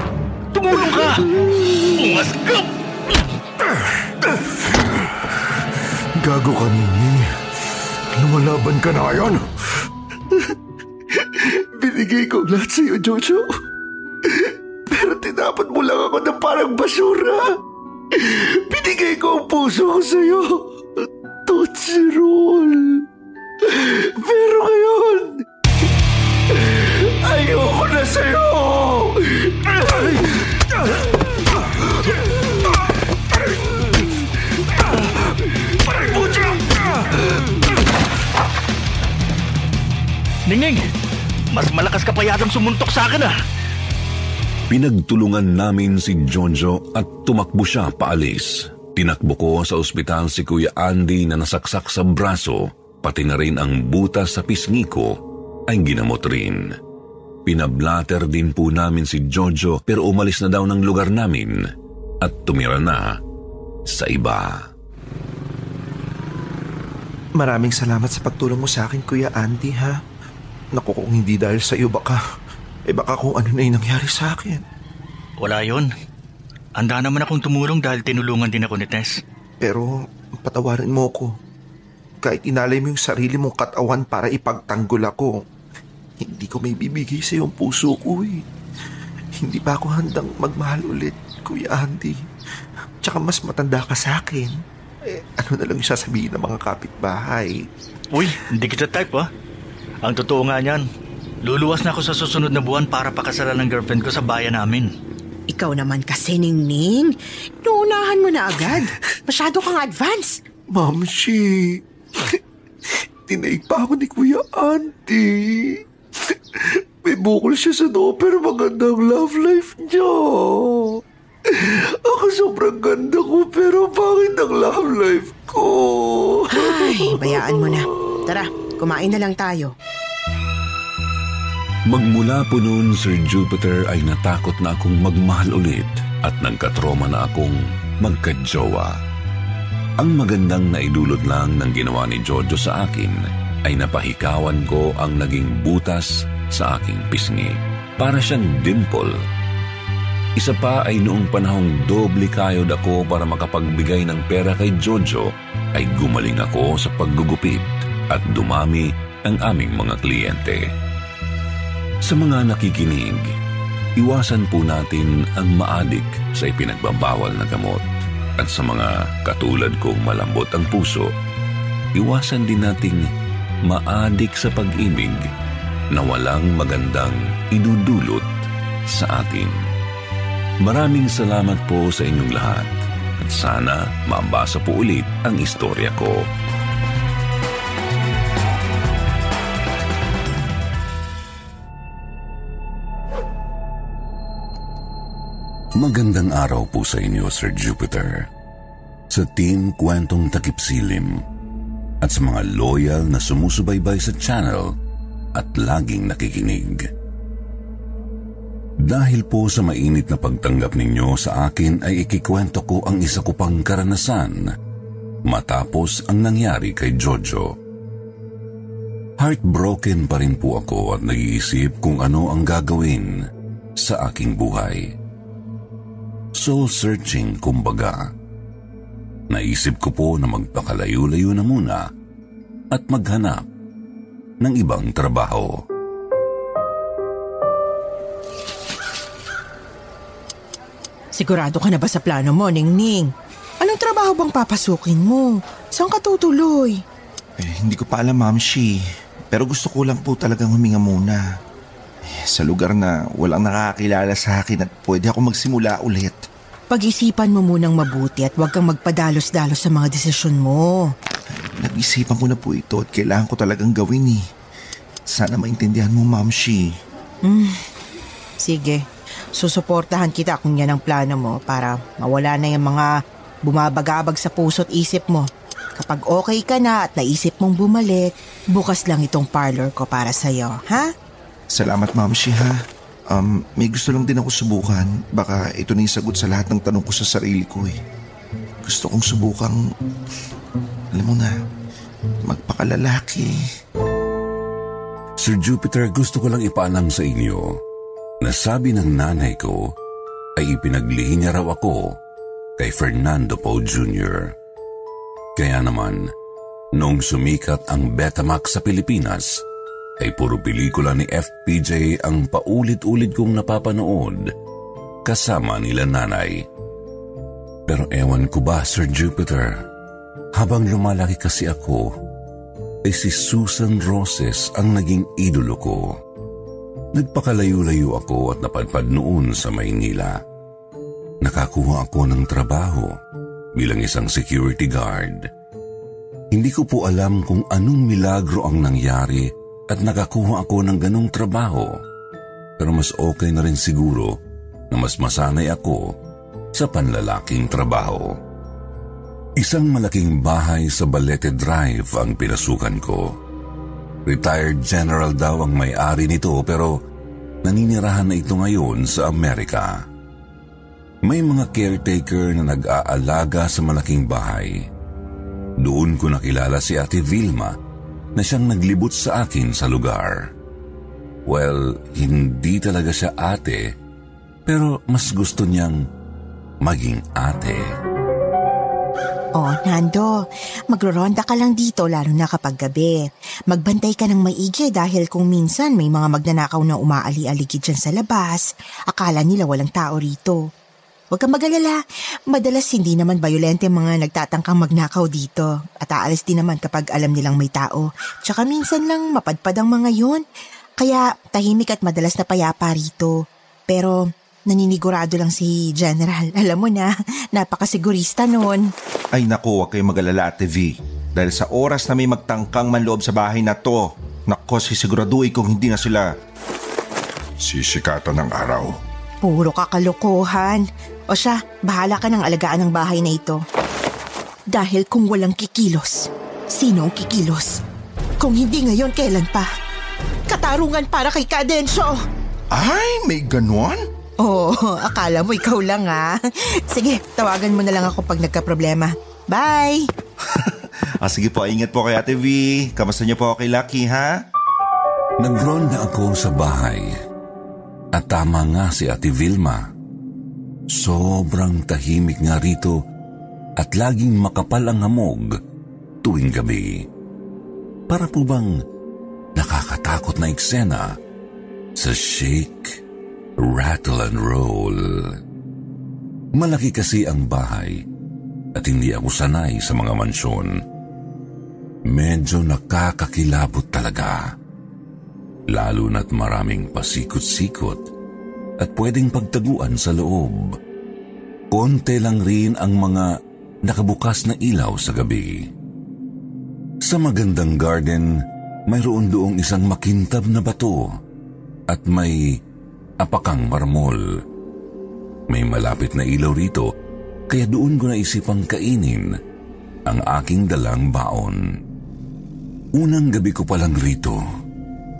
Tumulong ka! Ungas ka! Gago ka, Nini. Lumalaban ka na yan. Binigay ko lahat sa'yo, Jojo. Pero tinapon mo lang ako ng parang basura. Binigay ko ang puso ko sa'yo. Tootsie sumuntok sa akin ah. Pinagtulungan namin si Jojo at tumakbo siya paalis. Tinakbo ko sa ospital si Kuya Andy na nasaksak sa braso, pati na rin ang butas sa pisngi ko ay ginamot rin. Pinablatter din po namin si Jojo pero umalis na daw ng lugar namin at tumira na sa iba. Maraming salamat sa pagtulong mo sa akin, Kuya Andy, ha? Naku, kung hindi dahil sa iyo, baka... Eh baka kung ano na yung nangyari sa akin. Wala yon. Anda naman akong tumulong dahil tinulungan din ako ni Tess. Pero patawarin mo ko. Kahit inalay mo yung sarili mong katawan para ipagtanggol ako, hindi ko may bibigay sa yung puso ko eh. Hindi pa ako handang magmahal ulit, Kuya Andy. Tsaka mas matanda ka sa akin. Eh, ano na lang yung sasabihin ng mga kapitbahay? Uy, hindi kita type ah. Ang totoo nga niyan, luluwas na ako sa susunod na buwan para pakasalan ng girlfriend ko sa bayan namin. Ikaw naman kasi, Ningning. Inuunahan mo na agad. Masyado kang advance. Mamshi, tinaig pa ako ni Kuya Andy. May bukol siya sa noo pero magandang love life niya. Ako sobrang ganda ko pero bakit ang love life ko? Ay, bayaan mo na. Tara, kumain na lang tayo. Magmula po noon, Sir Jupiter ay natakot na akong magmahal ulit at nagkatroma na akong magkadjowa. Ang magandang naidulot lang ng ginawa ni Jojo sa akin ay napahikawan ko ang naging butas sa aking pisngi. para siyang dimple. Isa pa ay noong panahong doble kayod ako para makapagbigay ng pera kay Jojo ay gumaling ako sa paggugupit at dumami ang aming mga kliyente. Sa mga nakikinig, iwasan po natin ang maadik sa ipinagbabawal na gamot. At sa mga katulad kong malambot ang puso, iwasan din nating maadik sa pag-ibig na walang magandang idudulot sa atin. Maraming salamat po sa inyong lahat at sana mabasa po ulit ang istorya ko. Magandang araw po sa inyo, Sir Jupiter. Sa Team Kwentong Takip Silim at sa mga loyal na sumusubaybay sa channel at laging nakikinig. Dahil po sa mainit na pagtanggap ninyo sa akin ay ikikwento ko ang isa ko pang karanasan matapos ang nangyari kay Jojo. Heartbroken pa rin po ako at nag-iisip kung ano ang gagawin sa aking buhay soul-searching kumbaga. Naisip ko po na magpakalayo-layo na muna at maghanap ng ibang trabaho. Sigurado ka na ba sa plano mo, Ningning? Anong trabaho bang papasukin mo? Saan ka tutuloy? Eh, hindi ko pa alam, Ma'am Shi. Pero gusto ko lang po talagang huminga muna. Sa lugar na walang nakakilala sa akin at pwede ako magsimula ulit. Pag-isipan mo munang mabuti at huwag kang magpadalos-dalos sa mga desisyon mo. Nag-isipan ko na po ito at kailangan ko talagang gawin eh. Sana maintindihan mo, Ma'am Shi. Hmm. Sige, susuportahan kita kung yan ang plano mo para mawala na yung mga bumabagabag sa puso't isip mo. Kapag okay ka na at naisip mong bumalik, bukas lang itong parlor ko para sa'yo, ha? Salamat, Ma'am Shi, ha? Um, may gusto lang din ako subukan. Baka ito na yung sagot sa lahat ng tanong ko sa sarili ko eh. Gusto kong subukang, alam mo na, magpakalalaki. Sir Jupiter, gusto ko lang ipaalam sa inyo na sabi ng nanay ko ay ipinaglihi niya raw ako kay Fernando Poe Jr. Kaya naman, noong sumikat ang Betamax sa Pilipinas, ay puro pelikula ni FPJ ang paulit-ulit kong napapanood kasama nila nanay. Pero ewan ko ba, Sir Jupiter, habang lumalaki kasi ako, ay si Susan Roses ang naging idolo ko. Nagpakalayo-layo ako at napadpad noon sa Maynila. Nakakuha ako ng trabaho bilang isang security guard. Hindi ko po alam kung anong milagro ang nangyari at nakakuha ako ng ganong trabaho. Pero mas okay na rin siguro na mas masanay ako sa panlalaking trabaho. Isang malaking bahay sa Balete Drive ang pinasukan ko. Retired general daw ang may-ari nito pero naninirahan na ito ngayon sa Amerika. May mga caretaker na nag-aalaga sa malaking bahay. Doon ko nakilala si Ate Vilma na siyang naglibot sa akin sa lugar. Well, hindi talaga siya ate, pero mas gusto niyang maging ate. Oh, Nando, magroronda ka lang dito lalo na kapag gabi. Magbantay ka ng maigi dahil kung minsan may mga magnanakaw na umaali-aligid dyan sa labas, akala nila walang tao rito. Huwag kang magalala. Madalas hindi naman violente mga nagtatangkang magnakaw dito. At aalis din naman kapag alam nilang may tao. Tsaka minsan lang mapadpad ang mga yun. Kaya tahimik at madalas na payapa rito. Pero naninigurado lang si General. Alam mo na, napakasigurista noon. Ay naku, huwag kayong magalala Ate V. Dahil sa oras na may magtangkang manloob sa bahay na to, nako sisiguraduhin kung hindi na sila sisikatan ng araw. Puro kakalokohan. O siya, bahala ka ng alagaan ng bahay na ito. Dahil kung walang kikilos, sino ang kikilos? Kung hindi ngayon, kailan pa? Katarungan para kay Cadensyo! Ay, may ganon? Oo, oh, akala mo ikaw lang ah. Sige, tawagan mo na lang ako pag nagka-problema. Bye! ah, sige po, ingat po kay Ate V. Kamusta niyo po kay Lucky, ha? Nagronda ako sa bahay At tama nga si Ate Vilma. Sobrang tahimik nga rito at laging makapal ang hamog tuwing gabi. Para po bang nakakatakot na eksena sa shake, rattle and roll. Malaki kasi ang bahay at hindi ako sanay sa mga mansyon. Medyo nakakakilabot talaga. Lalo na't maraming pasikot-sikot at pwedeng pagtaguan sa loob. Konte lang rin ang mga nakabukas na ilaw sa gabi. Sa magandang garden, mayroon doong isang makintab na bato at may apakang marmol. May malapit na ilaw rito kaya doon ko naisipang kainin ang aking dalang baon. Unang gabi ko palang rito,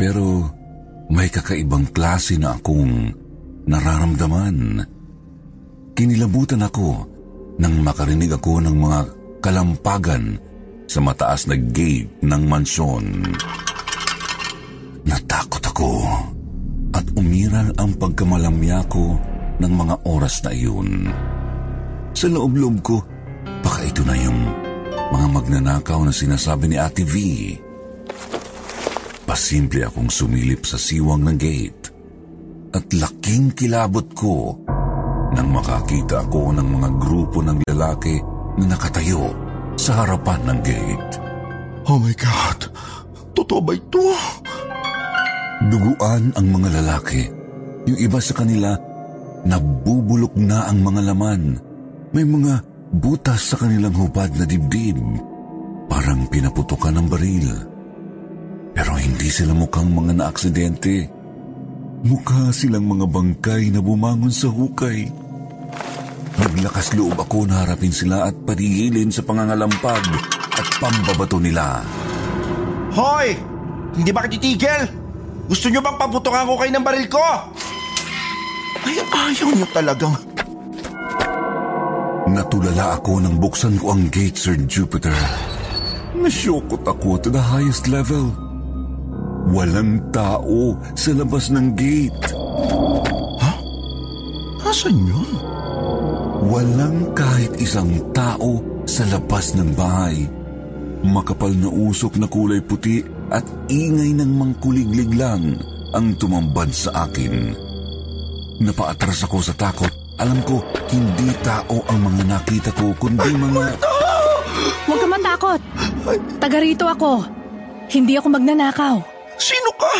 pero may kakaibang klase na akong nararamdaman. Kinilabutan ako nang makarinig ako ng mga kalampagan sa mataas na gate ng mansyon. Natakot ako at umiral ang pagkamalamya ko ng mga oras na iyon. Sa loob-loob ko, baka ito na yung mga magnanakaw na sinasabi ni Ate V. Pasimple akong sumilip sa siwang ng gate at laking kilabot ko nang makakita ako ng mga grupo ng lalaki na nakatayo sa harapan ng gate. Oh my God! Totoo ba ito? Duguan ang mga lalaki. Yung iba sa kanila, nabubulok na ang mga laman. May mga butas sa kanilang hubad na dibdib. Parang pinaputukan ng baril. Pero hindi sila mukhang mga naaksidente. Mukha silang mga bangkay na bumangon sa hukay. Naglakas loob ako na harapin sila at patigilin sa pangangalampag at pambabato nila. Hoy! Hindi ba titigil? Gusto nyo bang paputukan ko kayo ng baril ko? Ay, ayaw niyo talagang... Natulala ako nang buksan ko ang gate, Sir Jupiter. Nasyokot ako to the highest level. Walang tao sa labas ng gate. Asan yun? Walang kahit isang tao sa labas ng bahay. Makapal na usok na kulay puti at ingay ng mangkuliglig lang ang tumambad sa akin. Napaatras ako sa takot. Alam ko, hindi tao ang mga nakita ko, kundi mga... Huwag ka matakot. Taga rito ako. Hindi ako magnanakaw. Sino ka?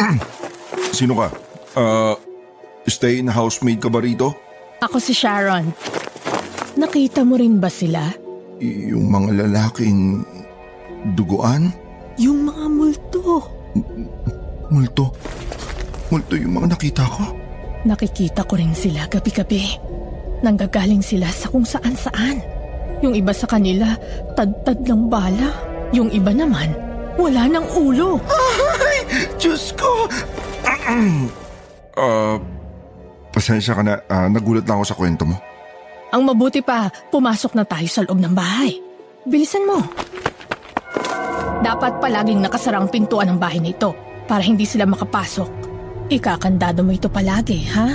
Sino ka? Uh, stay in housemaid ka ba rito? Ako si Sharon. Nakita mo rin ba sila? Y- yung mga lalaking duguan? Yung mga multo. Multo? Multo yung mga nakita ko? Nakikita ko rin sila gabi-gabi. Nanggagaling sila sa kung saan-saan. Yung iba sa kanila, tad-tad ng bala. Yung iba naman, wala ng ulo. Ay! Diyos ko! uh, pasensya ka na. Uh, nagulat lang ako sa kwento mo. Ang mabuti pa, pumasok na tayo sa loob ng bahay. Bilisan mo. Dapat palaging nakasarang pintuan ng bahay na ito para hindi sila makapasok. Ikakandado mo ito palagi, ha?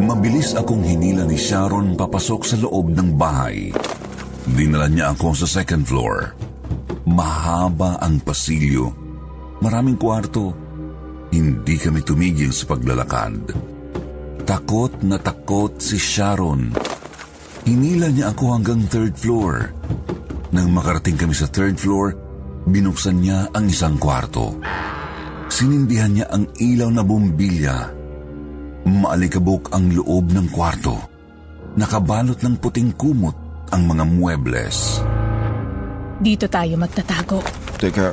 Mabilis akong hinila ni Sharon papasok sa loob ng bahay. Dinala niya ako sa second floor. Mahaba ang pasilyo. Maraming kwarto. Hindi kami tumigil sa paglalakad. Takot na takot si Sharon. Hinila niya ako hanggang third floor. Nang makarating kami sa third floor, binuksan niya ang isang kwarto. Sinindihan niya ang ilaw na bumbilya. Maalikabok ang loob ng kwarto. Nakabalot ng puting kumot ang mga muebles. Dito tayo magtatago. Teka,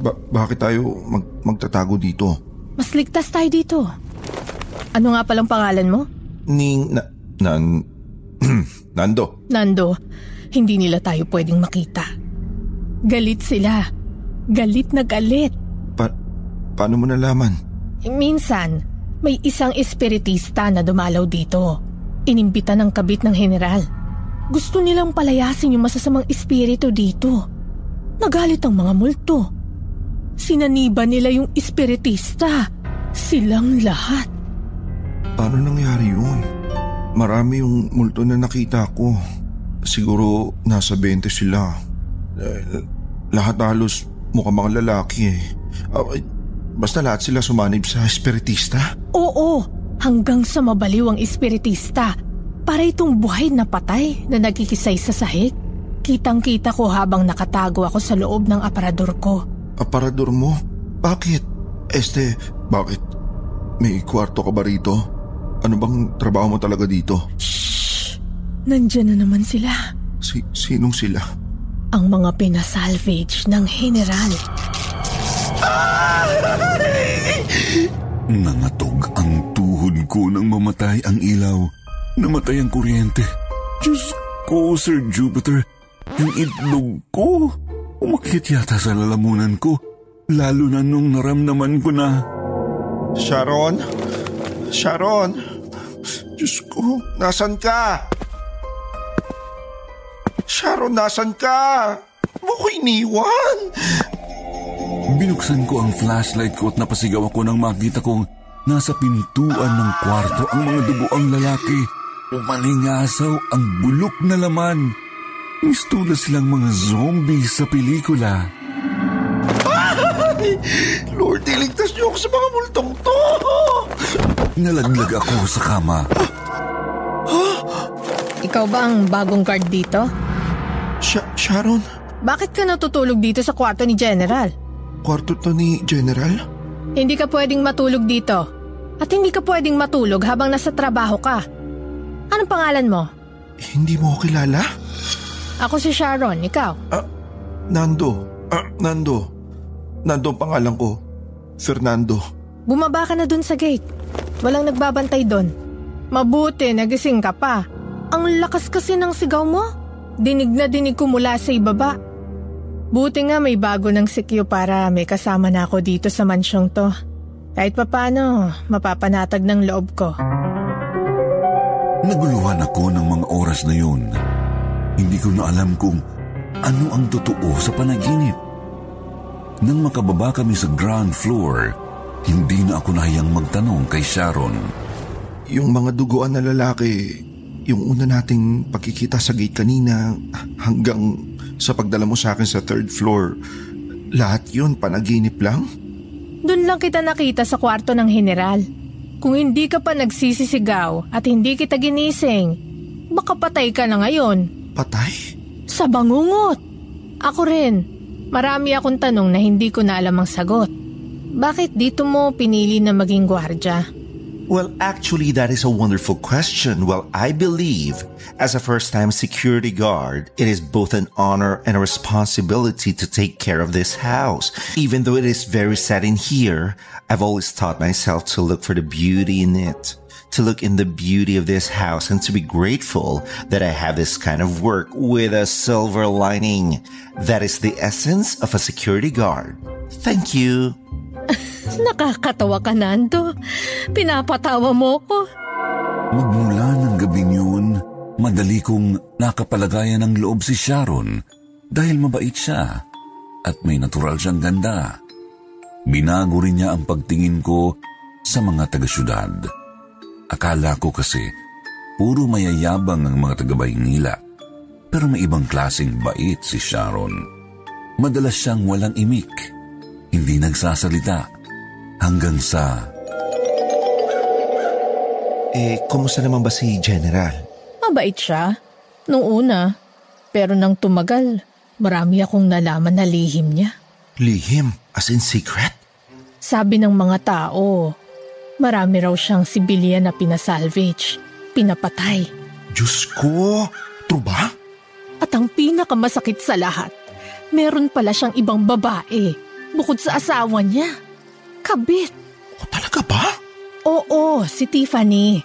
ba- bakit tayo mag- magtatago dito? Mas ligtas tayo dito. Ano nga palang pangalan mo? Ning... Na, nan... Nando. Nando, hindi nila tayo pwedeng makita. Galit sila. Galit na galit. Pa- paano mo nalaman? Minsan, may isang espiritista na dumalaw dito. Inimbita ng kabit ng general. Gusto nilang palayasin yung masasamang espiritu dito. Nagalit ang mga multo. Sinaniba nila yung espiritista. Silang lahat. Paano nangyari yun? Marami yung multo na nakita ko. Siguro nasa 20 sila. Eh, lahat halos mukhang mga lalaki eh. Ah, eh, basta lahat sila sumanib sa espiritista? Oo, hanggang sa mabaliw ang espiritista. Para itong buhay na patay na nagkikisay sa sahig. Kitang-kita ko habang nakatago ako sa loob ng aparador ko. Aparador mo? Bakit? Este, bakit? May kwarto ka ba rito? Ano bang trabaho mo talaga dito? Shh! Nandyan na naman sila. Si sinong sila? Ang mga pinasalvage ng general. Nangatog ang tuhod ko nang mamatay ang ilaw. Namatay ang kuryente. Diyos ko, Sir Jupiter. Yung itlog ko. Umakyat yata sa lalamunan ko. Lalo na nung naramdaman ko na... Sharon? Sharon? Diyos ko, nasan ka? Sharon, nasan ka? Mo iniwan. Binuksan ko ang flashlight ko at napasigaw ako nang makita kong nasa pintuan ng kwarto ang mga dugoang lalaki. Umalingasaw ang bulok na laman. Mistula silang mga zombie sa pelikula. Ay! Lord, iligtas niyo ako sa mga multong to! Nalaglag ako sa kama. Ikaw ba ang bagong guard dito? Sha- Sharon? Bakit ka natutulog dito sa kwarto ni General? Kwarto to ni General? Hindi ka pwedeng matulog dito. At hindi ka pwedeng matulog habang nasa trabaho ka. Anong pangalan mo? Hindi mo ako kilala? Ako si Sharon, ikaw. Ah, Nando. Ah, Nando. Nando ang pangalan ko. Fernando. Bumaba ka na dun sa gate. Walang nagbabantay dun. Mabuti, nagising ka pa. Ang lakas kasi ng sigaw mo. Dinig na dinig ko mula sa ibaba. Buti nga may bago ng sikyo para may kasama na ako dito sa mansyong to. Kahit papano, mapapanatag ng loob ko. Naguluhan ako ng mga oras na yun. Hindi ko na alam kung ano ang totoo sa panaginip. Nang makababa kami sa ground floor, hindi na ako nahiyang magtanong kay Sharon. Yung mga duguan na lalaki, yung una nating pagkikita sa gate kanina hanggang sa pagdala mo sa akin sa third floor, lahat yun panaginip lang? Doon lang kita nakita sa kwarto ng general. Kung hindi ka pa nagsisisigaw at hindi kita ginising, baka patay ka na ngayon. Patay? Sa bangungot. Ako rin. Marami akong tanong na hindi ko na alam ang sagot. Bakit dito mo pinili na maging gwardya? Well, actually, that is a wonderful question. Well, I believe as a first time security guard, it is both an honor and a responsibility to take care of this house. Even though it is very sad in here, I've always taught myself to look for the beauty in it, to look in the beauty of this house and to be grateful that I have this kind of work with a silver lining. That is the essence of a security guard. Thank you. Nakakatawa ka, Nando. Pinapatawa mo ko. Magmula ng gabing yun, madali kong nakapalagayan ng loob si Sharon dahil mabait siya at may natural siyang ganda. Binago rin niya ang pagtingin ko sa mga taga-syudad. Akala ko kasi puro mayayabang ang mga taga-Baynila. Pero may ibang klaseng bait si Sharon. Madalas siyang walang imik. Hindi nagsasalita hanggang sa... Eh, kumusta naman ba si General? Mabait siya. Nung una. Pero nang tumagal, marami akong nalaman na lihim niya. Lihim? As in secret? Sabi ng mga tao, marami raw siyang sibilyan na pinasalvage, pinapatay. Diyos ko! True ba? At ang pinakamasakit sa lahat, meron pala siyang ibang babae bukod sa asawa niya. Kabit. O talaga ba? Oo, si Tiffany.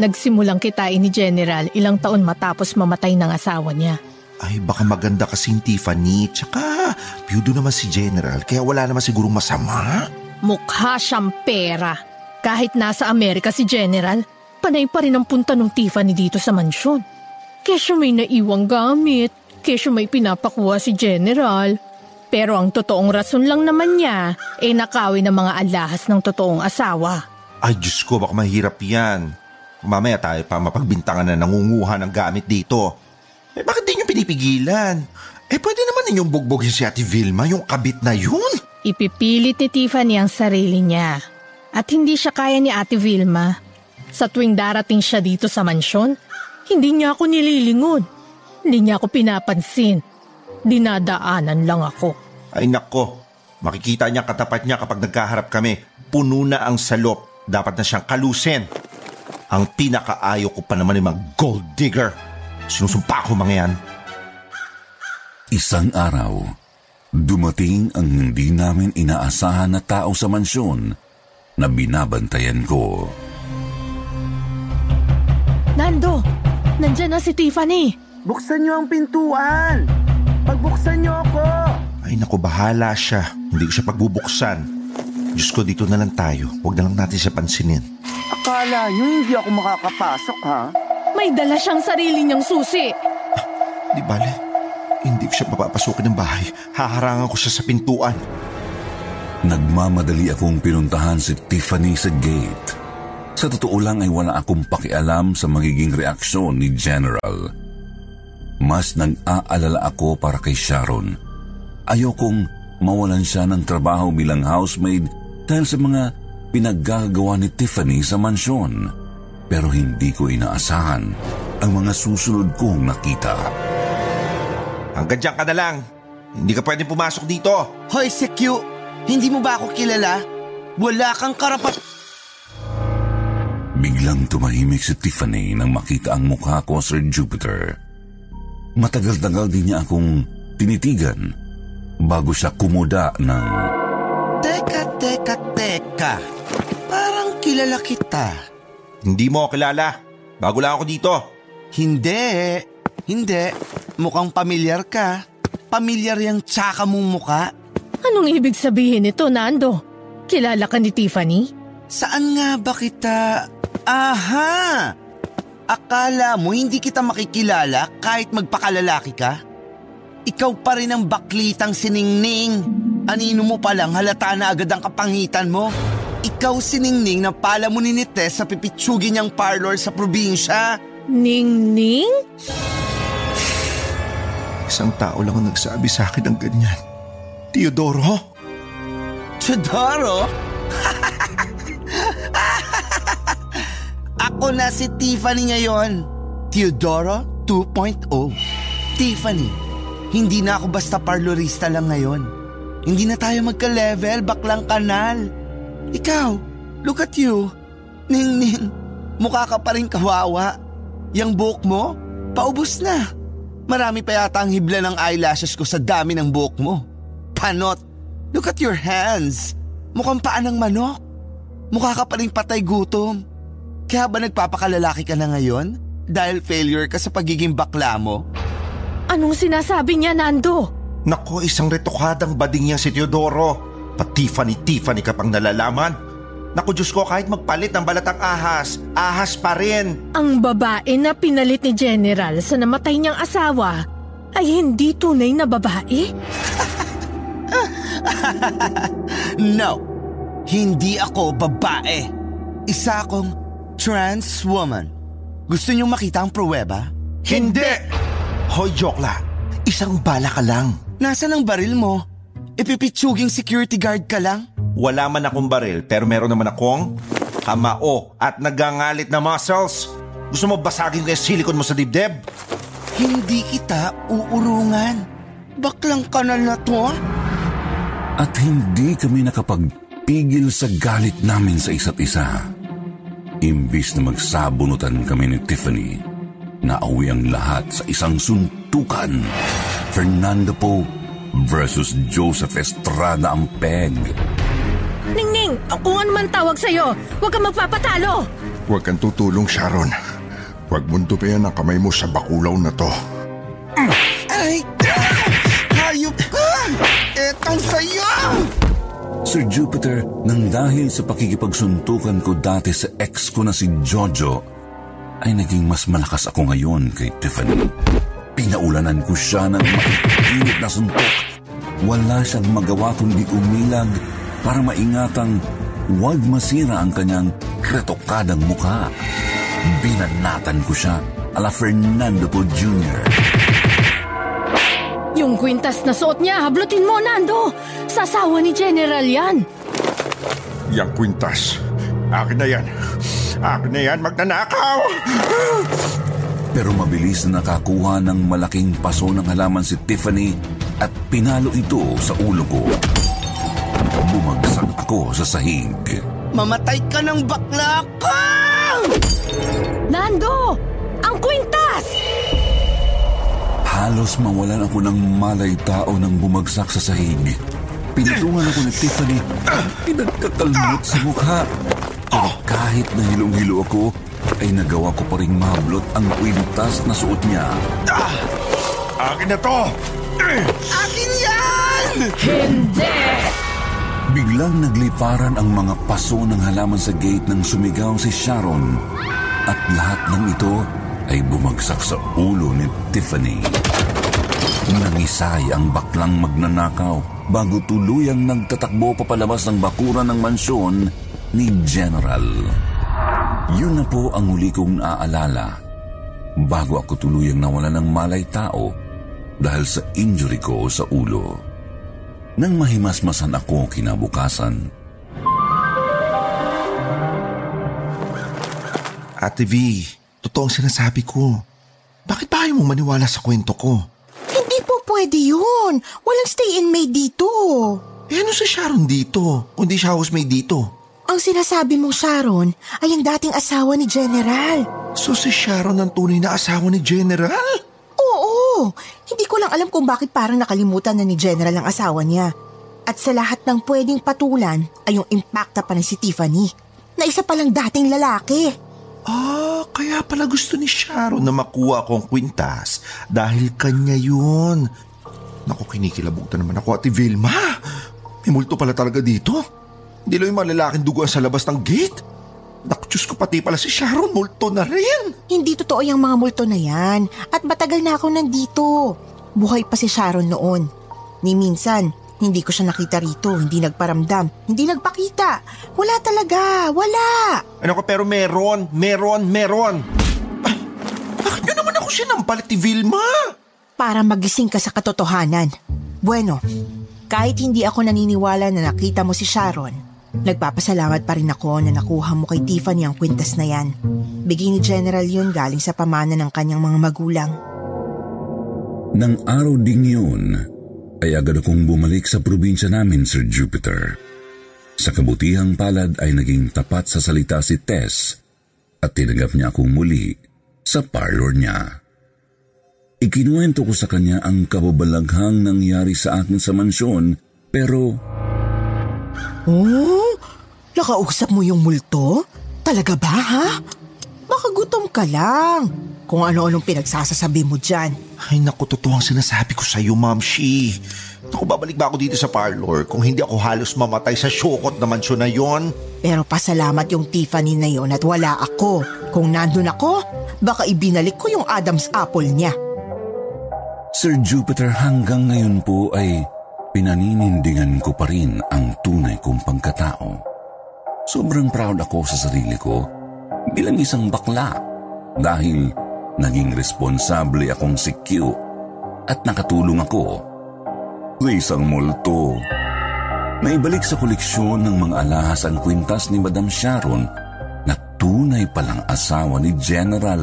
Nagsimulang kitain ni General ilang taon matapos mamatay ng asawa niya. Ay, baka maganda kasing Tiffany. Tsaka, byudo naman si General, kaya wala naman sigurong masama. Mukha siyang pera. Kahit nasa Amerika si General, panay pa rin ang punta ng Tiffany dito sa mansyon. Kesyo may naiwang gamit, kesyo may pinapakuha si General. Pero ang totoong rason lang naman niya ay nakawin ng mga alahas ng totoong asawa. Ay, Diyos ko, baka mahirap yan. Mamaya tayo pa mapagbintangan na nangunguha ng gamit dito. Eh, bakit di nyo pinipigilan? Eh, pwede naman ninyong bugbogin si Ate Vilma, yung kabit na yun. Ipipilit ni Tiffany ang sarili niya. At hindi siya kaya ni Ate Vilma. Sa tuwing darating siya dito sa mansyon, hindi niya ako nililingon. Hindi niya ako pinapansin. Dinadaanan lang ako. Ay nako, makikita niya katapat niya kapag nagkaharap kami. Puno na ang salop. Dapat na siyang kalusin. Ang pinakaayo ko pa naman yung mga gold digger. Sinusumpa ko mga yan. Isang araw, dumating ang hindi namin inaasahan na tao sa mansyon na binabantayan ko. Nando, nandyan na si Tiffany. Buksan niyo ang pintuan! Pagbuksan niyo ako! Ay naku, bahala siya. Hindi ko siya pagbubuksan. Diyos ko, dito na lang tayo. Huwag na lang natin siya pansinin. Akala niyo hindi ako makakapasok, ha? May dala siyang sarili niyang susi. Di bale, hindi ko siya papapasukin ng bahay. Haharangan ko siya sa pintuan. Nagmamadali akong pinuntahan si Tiffany sa gate. Sa totoo lang ay wala akong pakialam sa magiging reaksyon ni General. Mas nag-aalala ako para kay Sharon. Ayokong mawalan siya ng trabaho bilang housemaid dahil sa mga pinaggagawa ni Tiffany sa mansyon. Pero hindi ko inaasahan ang mga susunod kong nakita. Hanggang dyan ka na lang. Hindi ka pwedeng pumasok dito. Hoy, si Q! Hindi mo ba ako kilala? Wala kang karapat... Biglang tumahimik si Tiffany nang makita ang mukha ko, Sir Jupiter. Matagal-tagal din niya akong tinitigan bago siya kumuda ng... Teka, teka, teka. Parang kilala kita. Hindi mo ako kilala. Bago lang ako dito. Hindi. Hindi. Mukhang pamilyar ka. Pamilyar yung tsaka mong muka. Anong ibig sabihin nito, Nando? Kilala ka ni Tiffany? Saan nga ba kita... Aha! Akala mo hindi kita makikilala kahit magpakalalaki ka? Ikaw pa rin ang baklitang siningning. Anino mo palang halata na agad ang kapangitan mo? Ikaw siningning na pala mo ni Nites sa pipitsugin niyang parlor sa probinsya. Ningning? Isang tao lang ang nagsabi sa akin ng ganyan. Teodoro? Teodoro? Ako na si Tiffany ngayon. Teodoro 2.0. Tiffany, hindi na ako basta parlorista lang ngayon. Hindi na tayo magka-level, baklang kanal. Ikaw, look at you. Ning-ning, mukha ka pa rin kawawa. Yang buhok mo, paubos na. Marami pa yata ang hibla ng eyelashes ko sa dami ng buhok mo. Panot, look at your hands. Mukhang paan ng manok. Mukha ka pa rin patay gutom. Kaya ba nagpapakalalaki ka na ngayon? Dahil failure ka sa pagiging bakla mo? Anong sinasabi niya, Nando? Nako, isang retokadang bading niya si Teodoro. Pa-Tiffany-Tiffany ka pang nalalaman. Naku Diyos ko, kahit magpalit ng balatang ahas, ahas pa rin. Ang babae na pinalit ni General sa namatay niyang asawa ay hindi tunay na babae? no, hindi ako babae. Isa akong trans woman. Gusto niyong makita ang pruweba? Hindi! Hoy, Jokla. Isang bala ka lang. Nasaan ang baril mo? Ipipitsuging security guard ka lang? Wala man akong baril pero meron naman akong kamao at nagangalit na muscles. Gusto mo basagin ko yung silikon mo sa dibdib? Hindi kita uurungan. Baklang kanal na to ah. At hindi kami nakapagpigil sa galit namin sa isa't isa. Imbis na magsabunutan kami ni Tiffany, nauwi ang lahat sa isang suntukan. Fernando Po versus Joseph Estrada ang peg. Ningning, kung ano man tawag sa'yo, huwag kang magpapatalo! Huwag kang tutulong, Sharon. Huwag mong tupian ang kamay mo sa bakulaw na to. Ay! Hayop ka! Etong sa'yo! Sir Jupiter, nang dahil sa pakikipagsuntukan ko dati sa ex ko na si Jojo, ay naging mas malakas ako ngayon kay Tiffany. Pinaulanan ko siya ng mainit na suntok. wala siyang magawa kundi umilag para maingatang huwag masira ang kanyang kretokadang mukha. Binanatan ko siya ala Fernando po Jr. Yung kwintas na suot niya, hablutin mo, Nando! Sasawa ni General yan! Yang kwintas. Akin na yan. Akin na yan, magnanakaw! Pero mabilis na nakakuha ng malaking paso ng halaman si Tiffany at pinalo ito sa ulo ko. Bumagsak ako sa sahig. Mamatay ka ng bakla ka! Nando! Ang kwintas! Halos mawalan ako ng malay tao nang bumagsak sa sahig. Pinatungan ako ni Tiffany at pinagkakalmot sa mukha. Pero kahit na hilong-hilo ako, ay nagawa ko pa rin mablot ang kwintas na suot niya. Akin na to! Akin yan! Hindi! Biglang nagliparan ang mga paso ng halaman sa gate nang sumigaw si Sharon. At lahat ng ito ay bumagsak sa ulo ni Tiffany. Nangisay ang baklang magnanakaw bago tuluyang nagtatakbo papalabas ng bakuran ng mansyon ni General. Yun na po ang huli kong naaalala bago ako tuluyang nawala ng malay tao dahil sa injury ko sa ulo. Nang mahimasmasan ako kinabukasan, Ate V, totoo ang sinasabi ko. Bakit ba ayaw mong maniwala sa kwento ko? Hindi po pwede yun. Walang stay-in maid dito. Eh ano si Sharon dito? Kundi siya housemaid dito. Ang sinasabi mong Sharon ay ang dating asawa ni General. So si Sharon ang tunay na asawa ni General? Oo, hindi ko lang alam kung bakit parang nakalimutan na ni General ang asawa niya. At sa lahat ng pwedeng patulan ay yung impacta pa ng si Tiffany, na isa palang dating lalaki. Ah, kaya pala gusto ni Sharon na makuha akong kwintas dahil kanya yun. Naku, kinikilabog na naman ako, Ate Vilma. May multo pala talaga dito. Hindi lang yung mga lalaking duguan sa labas ng gate. Naku, ko pati pala si Sharon, multo na rin. Hindi totoo yung mga multo na yan at matagal na ako nandito. Buhay pa si Sharon noon. Ni minsan, hindi ko siya nakita rito, hindi nagparamdam, hindi nagpakita. Wala talaga, wala. Ano ko, pero meron, meron, meron. Ah, bakit nyo naman ako sinampalit ni Vilma? Para magising ka sa katotohanan. Bueno, kahit hindi ako naniniwala na nakita mo si Sharon, nagpapasalamat pa rin ako na nakuha mo kay Tiffany ang kwintas na yan. Bigay ni General yun galing sa pamana ng kanyang mga magulang. Nang araw ding yun, ay agad akong bumalik sa probinsya namin, Sir Jupiter. Sa kabutihang palad ay naging tapat sa salita si Tess at tinanggap niya akong muli sa parlor niya. Ikinuwento ko sa kanya ang kababalaghang nangyari sa akin sa mansyon pero Oh? Nakausap mo yung multo? Talaga ba, ha? Baka gutom ka lang. Kung ano-anong pinagsasasabi mo dyan. Ay naku, totoo ang sinasabi ko sa iyo, Ma'am Shi. Naku, babalik ba ako dito sa parlor kung hindi ako halos mamatay sa syokot na mansyon na yon? Pero pasalamat yung Tiffany na yon at wala ako. Kung nandun ako, baka ibinalik ko yung Adam's apple niya. Sir Jupiter hanggang ngayon po ay pinaninindigan ko pa rin ang tunay kong pagkatao. Sobrang proud ako sa sarili ko bilang isang bakla dahil naging responsable akong si Q at nakatulong ako sa isang multo. Naibalik sa koleksyon ng mga alahas ang kwintas ni Madam Sharon na tunay palang asawa ni General.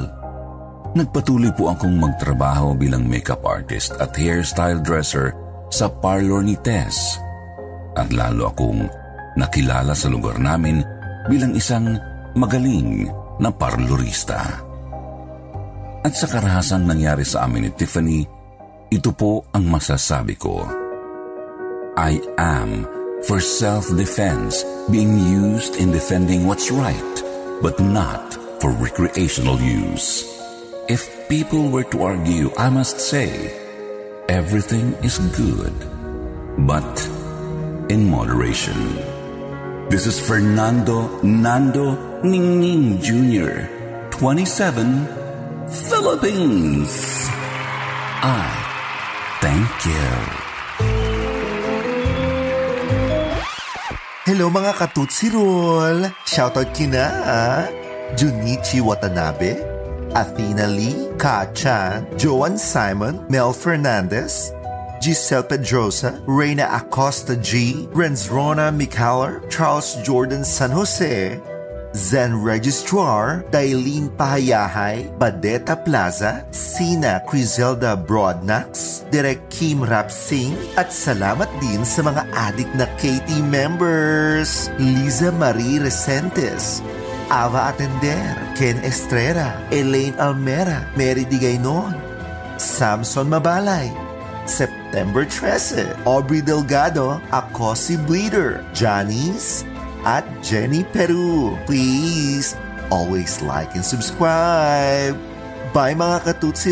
Nagpatuloy po akong magtrabaho bilang makeup artist at hairstyle dresser sa parlor ni Tess. At lalo akong nakilala sa lugar namin bilang isang magaling na parlorista. At sa karahasang nangyari sa amin ni Tiffany, ito po ang masasabi ko. I am for self-defense being used in defending what's right, but not for recreational use. If people were to argue, I must say, everything is good, but in moderation. This is Fernando Nando Ningning Jr., 27, Philippines. I thank you. Hello mga katutsi roll! Shoutout kina ah! Junichi Watanabe, Athena Lee, Ka Chan, Joan Simon, Mel Fernandez, Giselle Pedrosa, Reina Acosta G, Renzrona Mikaler, Charles Jordan San Jose, Zen Registrar, Dailin Pahayahay, Badeta Plaza, Sina Crizelda Broadnax, Direk Kim Rapsing, at salamat din sa mga adik na KT members, Liza Marie Resentes, Ava Atender, Ken Estrera, Elaine Almera, Mary Digaynon, Samson Mabalay, September 13, Aubrey Delgado, Ako si Bleeder, Janice, at Jenny Peru. Please, always like and subscribe. Bye mga katutsi